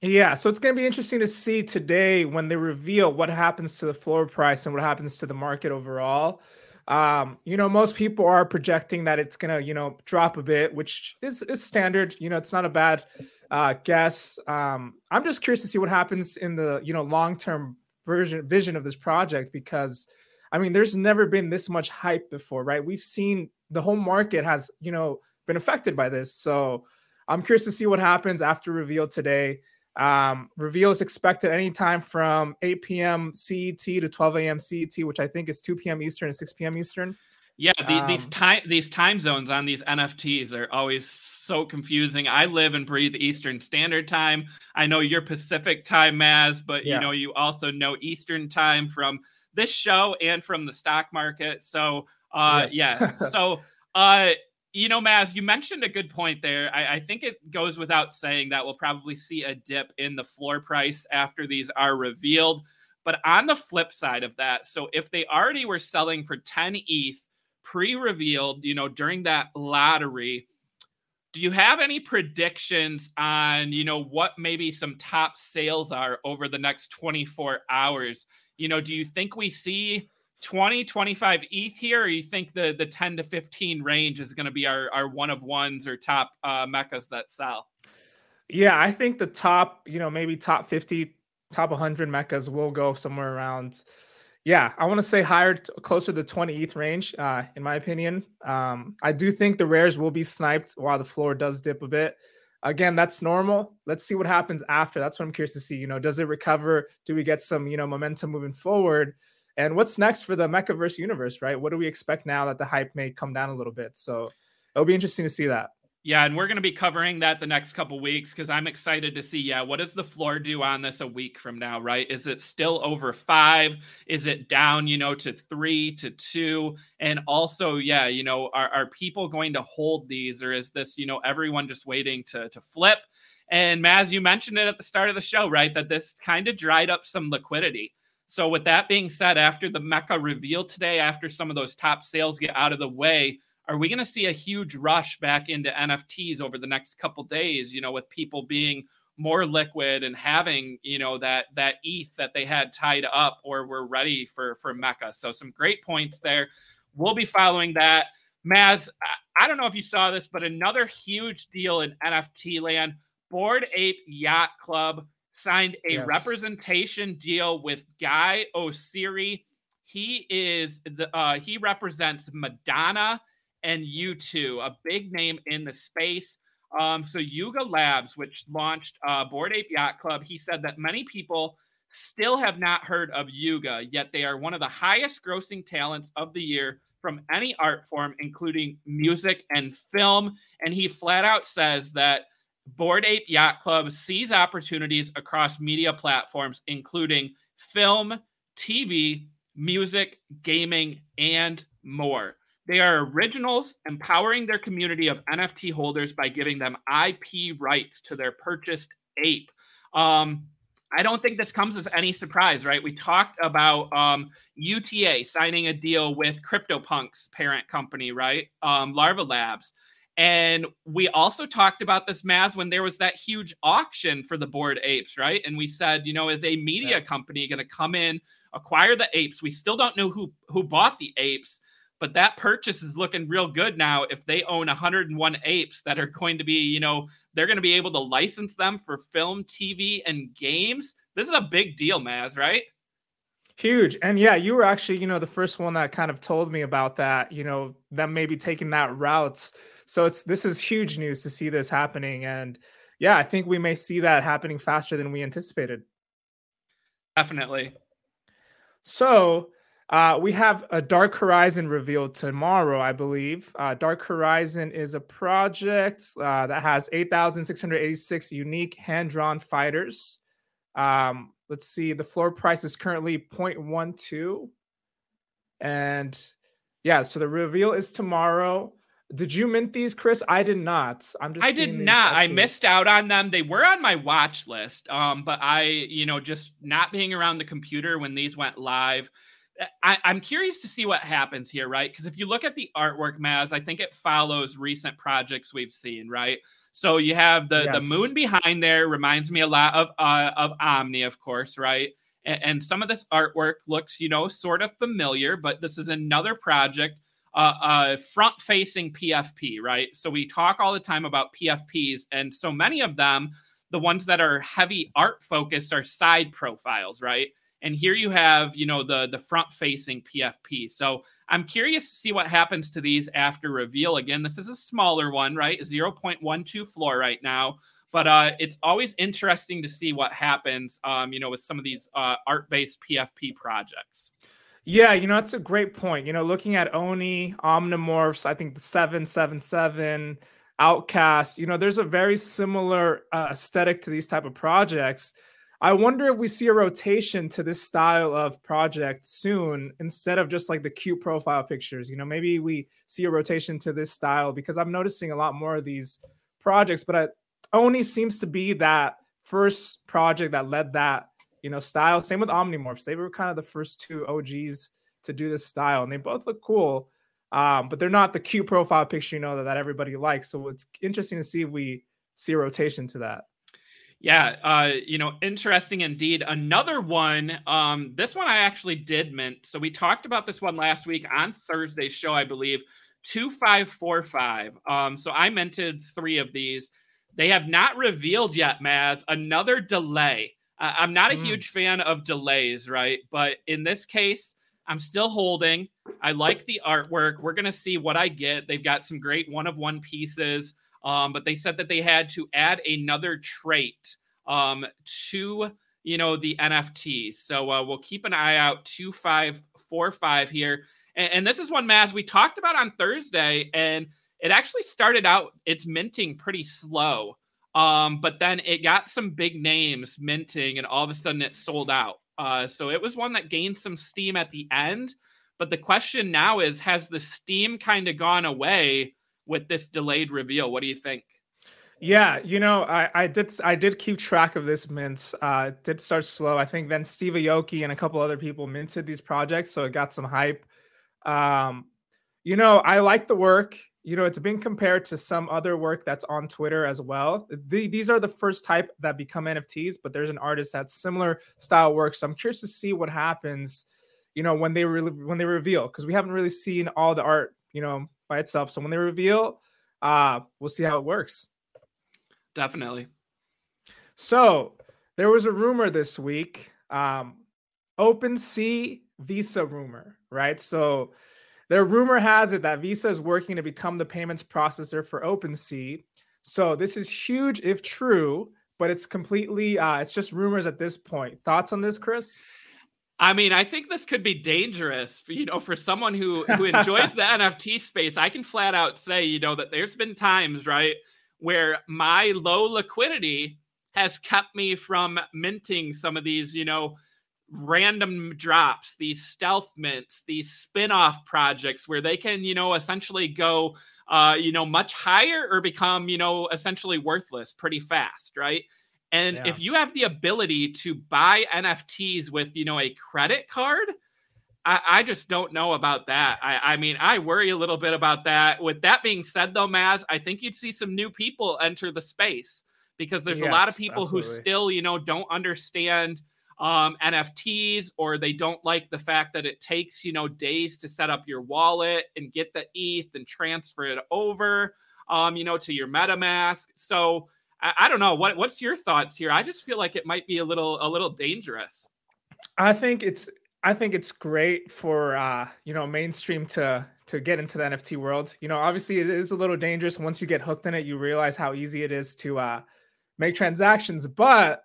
S3: Yeah, so it's going to be interesting to see today when they reveal what happens to the floor price and what happens to the market overall. Um, you know, most people are projecting that it's going to, you know, drop a bit, which is is standard. You know, it's not a bad uh, guess. Um, I'm just curious to see what happens in the, you know, long term version vision of this project because, I mean, there's never been this much hype before, right? We've seen the whole market has, you know, been affected by this. So I'm curious to see what happens after reveal today. Um, reveal is expected anytime from 8 p.m. CET to 12 a.m. CET, which I think is 2 p.m. Eastern and 6 p.m. Eastern.
S1: Yeah, the, um, these time these time zones on these NFTs are always so confusing. I live and breathe Eastern Standard Time. I know you're Pacific Time, Maz, but yeah. you know you also know Eastern Time from this show and from the stock market. So, uh, yes. yeah, so uh, you know, Maz, you mentioned a good point there. I, I, think it goes without saying that we'll probably see a dip in the floor price after these are revealed. But on the flip side of that, so if they already were selling for 10 ETH pre revealed, you know, during that lottery, do you have any predictions on, you know, what maybe some top sales are over the next 24 hours? You know, do you think we see 20 25 eth here or you think the the 10 to 15 range is going to be our our one of ones or top uh mechas that sell?
S3: Yeah i think the top you know maybe top 50 top 100 mechas will go somewhere around yeah i want to say higher closer to 20 eth range uh in my opinion. Um i do think the rares will be sniped while the floor does dip a bit. Again that's normal. Let's see what happens after. That's what i'm curious to see you know does it recover? Do we get some you know momentum moving forward and what's next for the Mechaverse universe, right? What do we expect now that the hype may come down a little bit? So it'll be interesting to see that.
S1: Yeah, and we're going to be covering that the next couple weeks because I'm excited to see. Yeah, what does the floor do on this a week from now? Right? Is it still over five? Is it down, you know, to three to two? And also, yeah, you know, are, are people going to hold these, or is this, you know, everyone just waiting to to flip? And Maz, you mentioned it at the start of the show, right? That this kind of dried up some liquidity. So, with that being said, after the Mecha reveal today, after some of those top sales get out of the way, are we going to see a huge rush back into NFTs over the next couple days? You know, with people being more liquid and having you know that that ETH that they had tied up or were ready for for Mecha. So some great points there. We'll be following that. Maz, I don't know if you saw this, but another huge deal in NFT land. Bored Ape Yacht Club signed a yes. representation deal with Guy Oseary. He is the uh, he represents Madonna and U2, a big name in the space. Um, so Yuga Labs, which launched uh, Bored Ape Yacht Club, he said that many people still have not heard of Yuga, yet they are one of the highest grossing talents of the year from any art form, including music and film. And he flat out says that Bored Ape Yacht Club sees opportunities across media platforms, including film, TV, music, gaming, and more. They are originals, empowering their community of NFT holders by giving them IP rights to their purchased ape. Um, I don't think this comes as any surprise, right? We talked about um, UTA signing a deal with CryptoPunk's parent company, right? Um, Larva Labs. And we also talked about this, Maz, when there was that huge auction for the Bored apes, right? And we said, you know, is a media yeah. company going to come in, acquire the apes? We still don't know who who bought the apes, but that purchase is looking real good now if they own 101 apes that are going to be you know they're going to be able to license them for film tv and games this is a big deal maz right
S3: huge and yeah you were actually you know the first one that kind of told me about that you know them maybe taking that route so it's this is huge news to see this happening and yeah i think we may see that happening faster than we anticipated
S1: definitely
S3: so uh, we have a Dark Horizon revealed tomorrow, I believe. Uh, Dark Horizon is a project uh, that has 8,686 unique hand drawn fighters. Um, let's see, the floor price is currently 0.12. And yeah, so the reveal is tomorrow. Did you mint these, Chris? I did not. I'm just.
S1: I did not. Actually. I missed out on them. They were on my watch list. Um, but I, you know, just not being around the computer when these went live. I, am curious to see what happens here, right? Because if you look at the artwork, Maz, I think it follows recent projects we've seen, right? So you have the yes. the moon behind there, reminds me a lot of uh, of Omni, of course, right? And, and, some of this artwork looks, you know, sort of familiar, but this is another project, uh, front facing PFP, right? So we talk all the time about PFPs, and so many of them, the ones that are heavy art focused, are side profiles, right? and here you have you know the the front facing pfp so i'm curious to see what happens to these after reveal. Again this is a smaller one right? 0.12 floor right now. But uh, it's always interesting to see what happens um, you know with some of these uh, art-based pfp projects
S3: yeah, you know, that's a great point. You know, looking at Oni, Omnimorphs, I think the 777, Outcast, you know, there's a very similar uh, aesthetic to these type of projects. I wonder if we see a rotation to this style of project soon instead of just like the cute profile pictures. You know, maybe we see a rotation to this style because I'm noticing a lot more of these projects, but it only seems to be that first project that led that, you know, style. Same with Omnimorphs. They were kind of the first two OGs to do this style and they both look cool. Um, but they're not the cute profile picture, you know, that, that everybody likes. So it's interesting to see if we see a rotation to that.
S1: Yeah, uh, you know, interesting indeed. Another one, um, this one I actually did mint. So we talked about this one last week on Thursday's show, I believe. 2545. Um, so I minted three of these. They have not revealed yet, Maz, another delay. I'm not a mm. huge fan of delays, right? But in this case, I'm still holding. I like the artwork. We're going to see what I get. They've got some great one of one pieces. Um, but they said that they had to add another trait um, to you know the NFTs. So uh, we'll keep an eye out. Two five four five here, and, and this is one Maz we talked about on Thursday, and it actually started out its minting pretty slow. Um, but then it got some big names minting, and all of a sudden it sold out. Uh, so it was one that gained some steam at the end. But the question now is, has the steam kind of gone away? with this delayed reveal. What do you think?
S3: Yeah, you know, I, I did I did keep track of this mints. Uh did start slow. I think then Steve Aoki and a couple other people minted these projects, so it got some hype. Um, you know, I like the work. You know, it's been compared to some other work that's on Twitter as well. The, these are the first type that become NFTs, but there's an artist that's similar style work. So I'm curious to see what happens, you know, when they when they reveal because we haven't really seen all the art, you know, by itself. So when they reveal, uh, we'll see how it works.
S1: Definitely.
S3: So there was a rumor this week, um, OpenSea Visa rumor, right? So the rumor has it that Visa is working to become the payments processor for OpenSea. So this is huge if true, but it's completely uh, it's just rumors at this point. Thoughts on this, Chris?
S1: I mean, I think this could be dangerous, for, you know, for someone who who enjoys the NFT space. I can flat out say, you know, that there's been times, right, where my low liquidity has kept me from minting some of these, you know, random drops, these stealth mints, these spin-off projects where they can, you know, essentially go uh, you know, much higher or become, you know, essentially worthless pretty fast, right? And yeah. if you have the ability to buy NFTs with, you know, a credit card, I, I just don't know about that. I, I, mean, I worry a little bit about that. With that being said, though, Maz, I think you'd see some new people enter the space because there's yes, a lot of people absolutely. who still, you know, don't understand um, NFTs or they don't like the fact that it takes, you know, days to set up your wallet and get the ETH and transfer it over, um, you know, to your MetaMask. So I, I don't know. What what's your thoughts here? I just feel like it might be a little a little dangerous.
S3: I think it's I think it's great for uh, you know mainstream to to get into the NFT world. You know, obviously it is a little dangerous once you get hooked in it. You realize how easy it is to uh, make transactions, but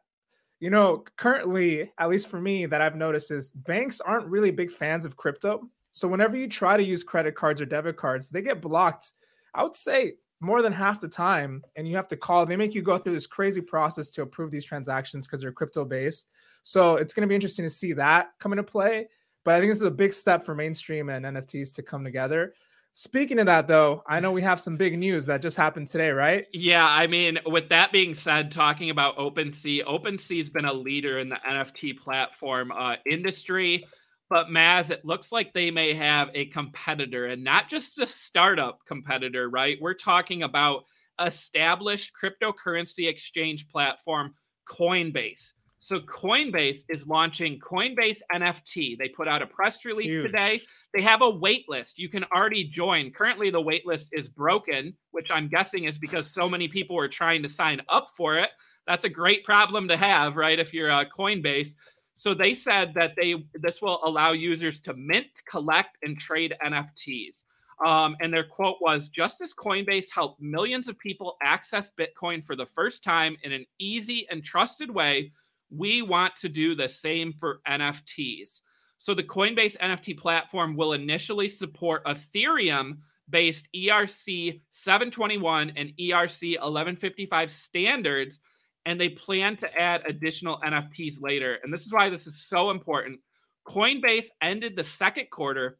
S3: you know, currently, at least for me, that I've noticed is banks aren't really big fans of crypto. So whenever you try to use credit cards or debit cards, they get blocked. I would say more than half the time, and you have to call. They make you go through this crazy process to approve these transactions because they're crypto based. So it's going to be interesting to see that come into play. But I think this is a big step for mainstream and NFTs to come together. Speaking of that, though, I know we have some big news that just happened today, right?
S1: Yeah, I mean, with that being said, talking about OpenSea, OpenSea's been a leader in the NFT platform uh, industry. But Maz, it looks like they may have a competitor and not just a startup competitor, right? We're talking about established cryptocurrency exchange platform Coinbase. So Coinbase is launching Coinbase NFT. They put out a press release Huge. today. They have a wait list. You can already join. Currently, the wait list is broken, which I'm guessing is because so many people were trying to sign up for it. That's a great problem to have, right? If you're a Coinbase. So they said that they this will allow users to mint, collect, and trade NFTs. Um, and their quote was just as Coinbase helped millions of people access Bitcoin for the first time in an easy and trusted way we want to do the same for NFTs. So the Coinbase NFT platform will initially support Ethereum based ERC 721 and ERC 1155 standards and they plan to add additional NFTs later. And this is why this is so important. Coinbase ended the second quarter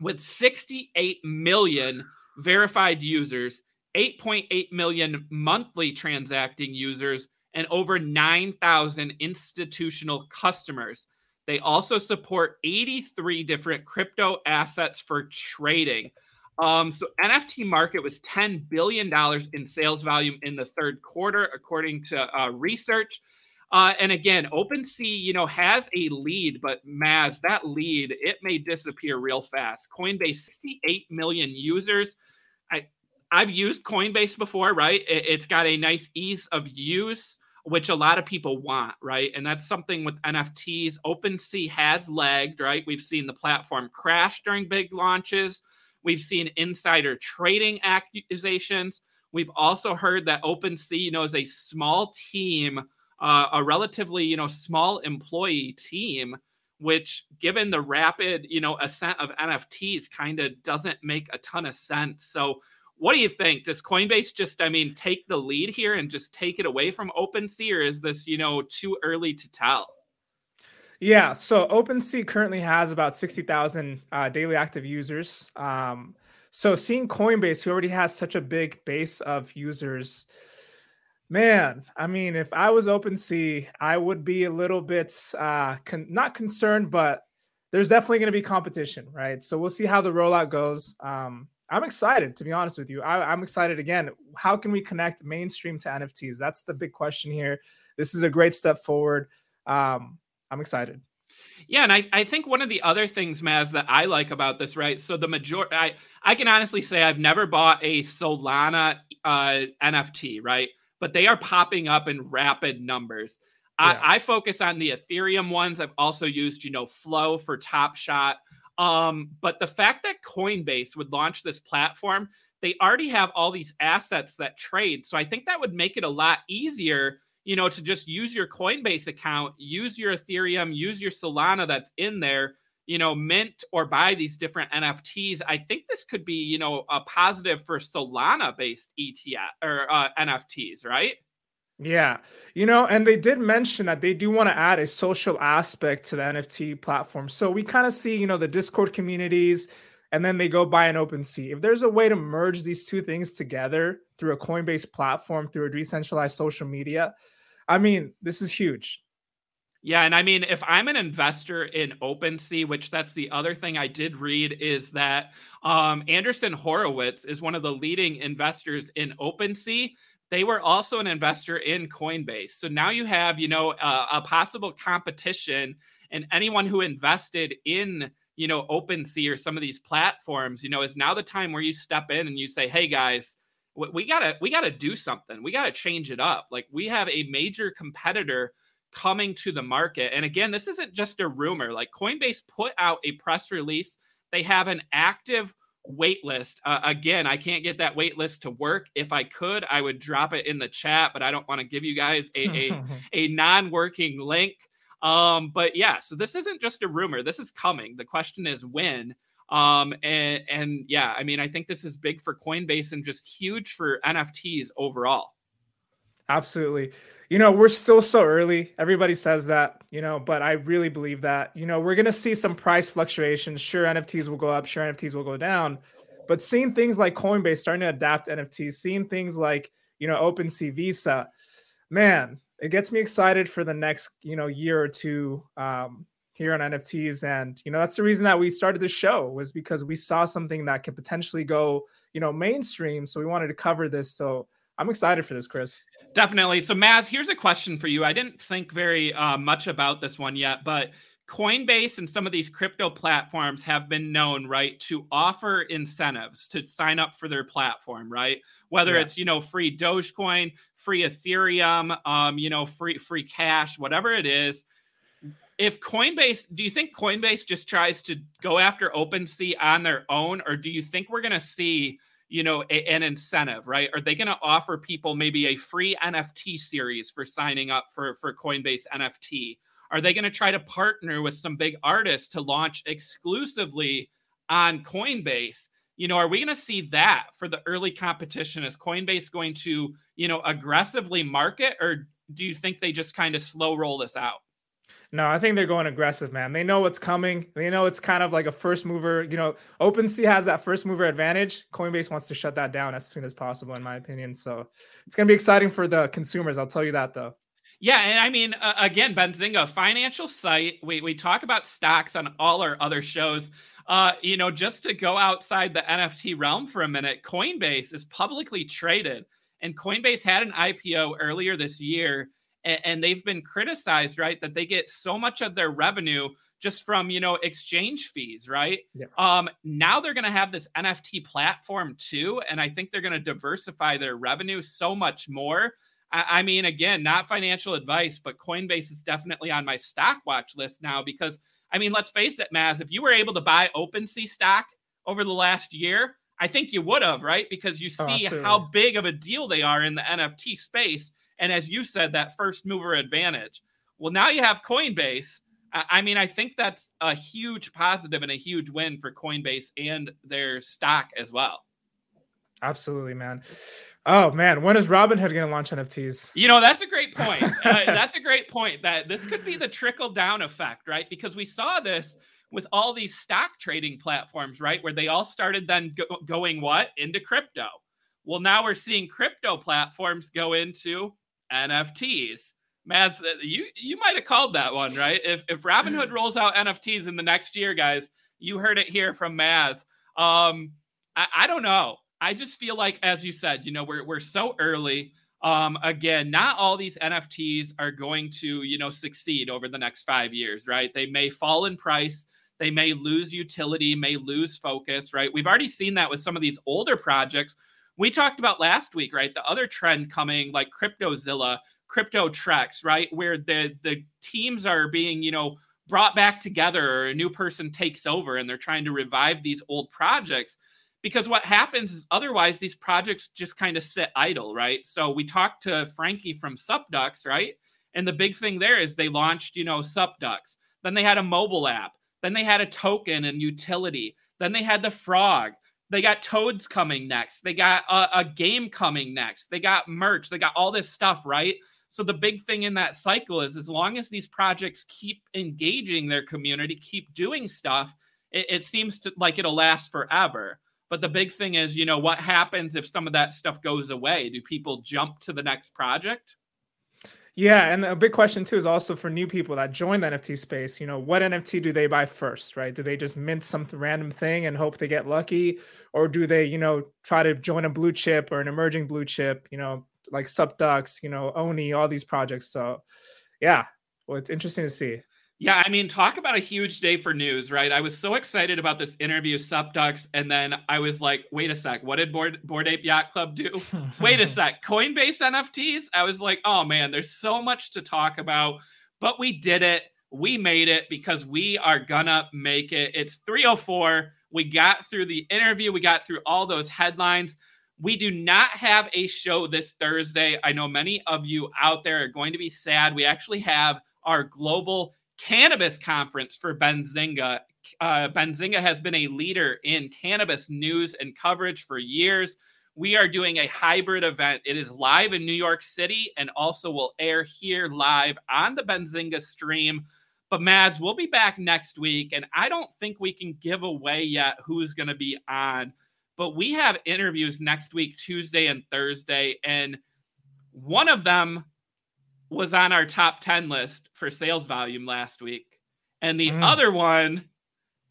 S1: with 68 million verified users, 8.8 million monthly transacting users, and over 9,000 institutional customers. They also support 83 different crypto assets for trading. Um, so NFT market was $10 billion in sales volume in the third quarter, according to uh, research. Uh, and again, OpenSea, you know, has a lead, but Maz, that lead, it may disappear real fast. Coinbase, 68 million users. I, I've used Coinbase before, right? It, it's got a nice ease of use which a lot of people want, right? And that's something with NFTs. OpenSea has lagged, right? We've seen the platform crash during big launches. We've seen insider trading accusations. We've also heard that OpenSea, you know, is a small team, uh, a relatively, you know, small employee team, which, given the rapid, you know, ascent of NFTs, kind of doesn't make a ton of sense. So what do you think? Does Coinbase just, I mean, take the lead here and just take it away from OpenSea, or is this, you know, too early to tell?
S3: Yeah, so OpenSea currently has about 60,000 uh, daily active users. Um, so seeing Coinbase, who already has such a big base of users, man, I mean, if I was OpenSea, I would be a little bit uh, con- not concerned, but there's definitely going to be competition, right? So we'll see how the rollout goes. Um, I'm excited to be honest with you. I, I'm excited again. How can we connect mainstream to NFTs? That's the big question here. This is a great step forward. Um, I'm excited.
S1: Yeah, and I, I think one of the other things, Maz, that I like about this, right? So the majority, I I can honestly say I've never bought a Solana uh, NFT, right? But they are popping up in rapid numbers. Yeah. I, I focus on the Ethereum ones. I've also used, you know, Flow for Top Shot. Um, but the fact that Coinbase would launch this platform, they already have all these assets that trade. So I think that would make it a lot easier you know, to just use your Coinbase account, use your Ethereum, use your Solana that's in there, you know, mint or buy these different NFTs. I think this could be, you know, a positive for Solana based ETF or uh, NFTs, right?
S3: Yeah. You know, and they did mention that they do want to add a social aspect to the NFT platform. So we kind of see, you know, the Discord communities and then they go buy an OpenSea. If there's a way to merge these two things together through a Coinbase platform, through a decentralized social media, I mean, this is huge.
S1: Yeah, and I mean, if I'm an investor in OpenSea, which that's the other thing I did read is that um, Andreessen Horowitz is one of the leading investors in OpenSea. They were also an investor in Coinbase. So now you have, you know, uh, a possible competition, and anyone who invested in, you know, OpenSea or some of these platforms, you know, is now the time where you step in and you say, "Hey, guys." we gotta we gotta do something we gotta change it up like we have a major competitor coming to the market and again this isn't just a rumor like coinbase put out a press release they have an active wait list uh, again i can't get that wait list to work if i could i would drop it in the chat but i don't want to give you guys a, a, a non-working link um but yeah so this isn't just a rumor this is coming the question is when um, and, and yeah, I mean, I think this is big for Coinbase and just huge for NFTs overall.
S3: Absolutely. You know, we're still so early. Everybody says that, you know, but I really believe that, you know, we're going to see some price fluctuations. Sure, NFTs will go up, sure, NFTs will go down. But seeing things like Coinbase starting to adapt NFTs, seeing things like, you know, OpenSea Visa, man, it gets me excited for the next, you know, year or two. Um, here on NFTs. And, you know, that's the reason that we started the show was because we saw something that could potentially go, you know, mainstream. So we wanted to cover this. So I'm excited for this, Chris.
S1: Definitely. So, Maz, here's a question for you. I didn't think very uh, much about this one yet, but Coinbase and some of these crypto platforms have been known, right, to offer incentives to sign up for their platform, right? Whether yeah. it's you know free Dogecoin, free Ethereum, um, you know free free cash, whatever it is if Coinbase, do you think Coinbase just tries to go after OpenSea on their own, or do you think we're going to see, you know, a, an incentive, right? Are they going to offer people maybe a free NFT series for signing up for for Coinbase NFT? Are they going to try to partner with some big artists to launch exclusively on Coinbase? You know, are we going to see that for the early competition? Is Coinbase going to, you know, aggressively market, or do you think they just kind of slow roll this out?
S3: No, I think they're going aggressive, man. They know what's coming. They know it's kind of like a first mover. You know, OpenSea has that first mover advantage. Coinbase wants to shut that down as soon as possible, in my opinion. So it's going to be exciting for the consumers. I'll tell you that, though.
S1: Yeah, and I mean, uh, again, Benzinga, financial site. We we talk about stocks on all our other shows. Uh, you know, just to go outside the NFT realm for a minute, Coinbase is publicly traded, and Coinbase had an IPO earlier this year and, and they've been criticized, right? That they get so much of their revenue just from you know exchange fees right yeah. um now they're going to have this nft platform too and i think they're going to diversify their revenue so much more I, I, mean again not financial advice but coinbase is definitely on my stock watch list now because i mean let's face it maz if you were able to buy OpenSea stock over the last year i think you would have right because you oh, see oh, how big of a deal they are in the nft space and as you said, that first mover advantage. Well, now you have Coinbase. I mean, I think that's a huge positive and a huge win for Coinbase and their stock as well.
S3: Absolutely, man. Oh man, when is Robinhood going to launch NFTs?
S1: You know, that's a great point. uh, that's a great point. That this could be the trickle down effect, right? Because we saw this with all these stock trading platforms, right, where they all started then go- going what into crypto. Well, now we're seeing crypto platforms go into NFTs. Maz, you you might have called that one, right? If if Robinhood rolls out NFTs in the next year, guys, you heard it here from Maz. Um, I, I don't know. I just feel like, as you said, you know, we're we're so early. Um, again, not all these NFTs are going to, you know, succeed over the next five years, right? They may fall in price, they may lose utility, may lose focus, right? We've already seen that with some of these older projects. We talked about last week, right? The other trend coming, like CryptoZilla, Crypto Trex, right? Where the the teams are being, you know, brought back together or a new person takes over and they're trying to revive these old projects because what happens is otherwise these projects just kind of sit idle, right? So we talked to Franky from SupDucks, right? And the big thing there is they launched, you know, SupDucks. Then they had a mobile app. Then they had a token and utility. Then they had the frog. They got toads coming next. They got a, a game coming next. They got merch. They got all this stuff, right? So the big thing in that cycle is as long as these projects keep engaging their community, keep doing stuff, it, it seems to like it'll last forever. But the big thing is, you know, what happens if some of that stuff goes away? Do people jump to the next project?
S3: Yeah, and a big question too is also for new people that join the NFT space. You know, what NFT do they buy first, right? Do they just mint some random thing and hope they get lucky, or do they, you know, try to join a blue chip or an emerging blue chip? You know, like SupDucks, you know, Oni, all these projects. So, yeah, well, it's interesting to see.
S1: Yeah, I mean, talk about a huge day for news, right? I was so excited about this interview, SupDucks, and then I was like, wait a sec, what did Board, Bored Ape Yacht Club do? wait a sec, Coinbase NFTs? I was like, oh man, there's so much to talk about, but we did it. We made it because we are gonna make it. It's 304. We got through the interview, we got through all those headlines. We do not have a show this Thursday. I know many of you out there are going to be sad. We actually have our global cannabis conference for Benzinga. Uh, Benzinga has been a leader in cannabis news and coverage for years. We are doing a hybrid event. It is live in New York City and also will air here live on the Benzinga stream. But Maz, we'll be back next week, and I don't think we can give away yet who's going to be on. But we have interviews next week, Tuesday and Thursday, and one of them was on our top 10 list for sales volume last week. And the mm. other one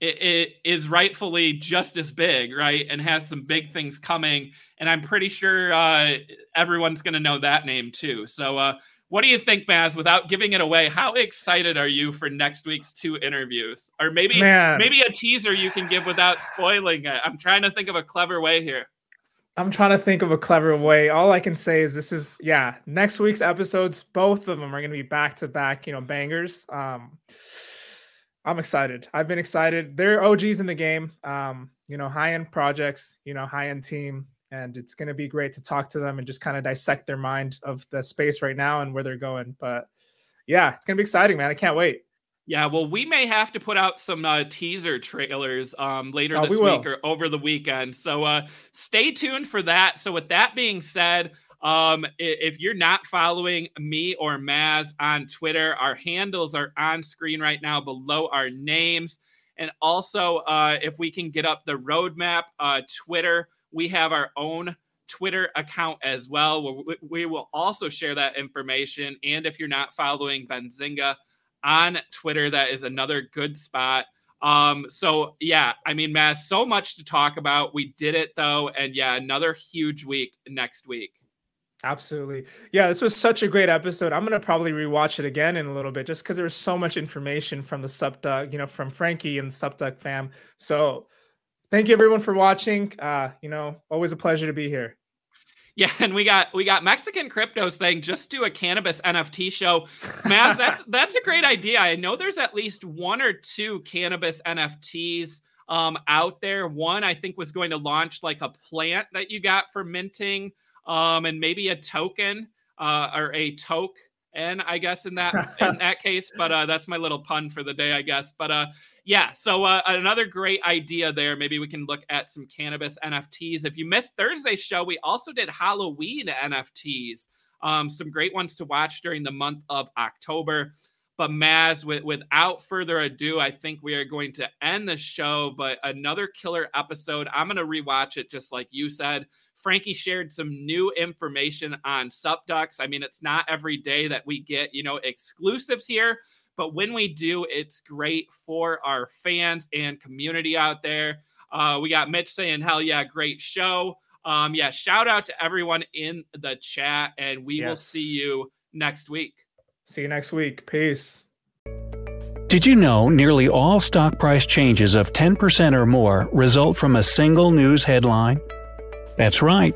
S1: it, it is rightfully just as big, right? And has some big things coming. And I'm pretty sure uh, everyone's going to know that name too. So, uh, what do you think, Maz? Without giving it away, how excited are you for next week's two interviews, or maybe Man. maybe a teaser you can give without spoiling it? I'm trying to think of a clever way here.
S3: I'm trying to think of a clever way. All I can say is this is yeah, next week's episodes, both of them are going to be back to back, you know, bangers. Um I'm excited. I've been excited. They're OGs in the game. Um, you know, high-end projects, you know, high-end team and it's going to be great to talk to them and just kind of dissect their mind of the space right now and where they're going. But yeah, it's going to be exciting, man. I can't wait.
S1: Yeah, well, we may have to put out some uh, teaser trailers um, later oh, this we week or over the weekend. So uh, stay tuned for that. So, with that being said, um, if you're not following me or Maz on Twitter, our handles are on screen right now below our names. And also, uh, if we can get up the roadmap, uh, Twitter, we have our own Twitter account as well. We will also share that information. And if you're not following Benzinga, on Twitter. That is another good spot. Um, so yeah, I mean, Maz, so much to talk about. We did it though, and yeah, another huge week next week.
S3: Absolutely. Yeah, this was such a great episode. I'm gonna probably rewatch it again in a little bit just because there was so much information from the SupDuck, you know, from Franky and the SupDuck fam. So thank you everyone for watching. Uh, you know, always a pleasure to be here.
S1: Yeah, and we got we got Mexican crypto saying just do a cannabis NFT show. Maz, that's that's a great idea. I know there's at least one or two cannabis NFTs um, out there. One I think was going to launch like a plant that you got for minting, um, and maybe a token uh, or a toke. And I guess in that in that case, but uh, that's my little pun for the day, I guess. But uh, yeah, so uh, another great idea there. Maybe we can look at some cannabis NFTs. If you missed Thursday's show, we also did Halloween NFTs. Um, some great ones to watch during the month of October. But Maz, with, without further ado, I think we are going to end the show. But another killer episode. I'm going to rewatch it just like you said. Franky shared some new information on SupDucks. I mean, it's not every day that we get, you know, exclusives here. But when we do, it's great for our fans and community out there. Uh, we got Mitch saying, "Hell yeah, great show." Um, yeah, shout out to everyone in the chat, and we yes. will see you next week.
S3: See you next week. Peace.
S5: Did you know nearly all stock price changes of 10% or more result from a single news headline? That's right.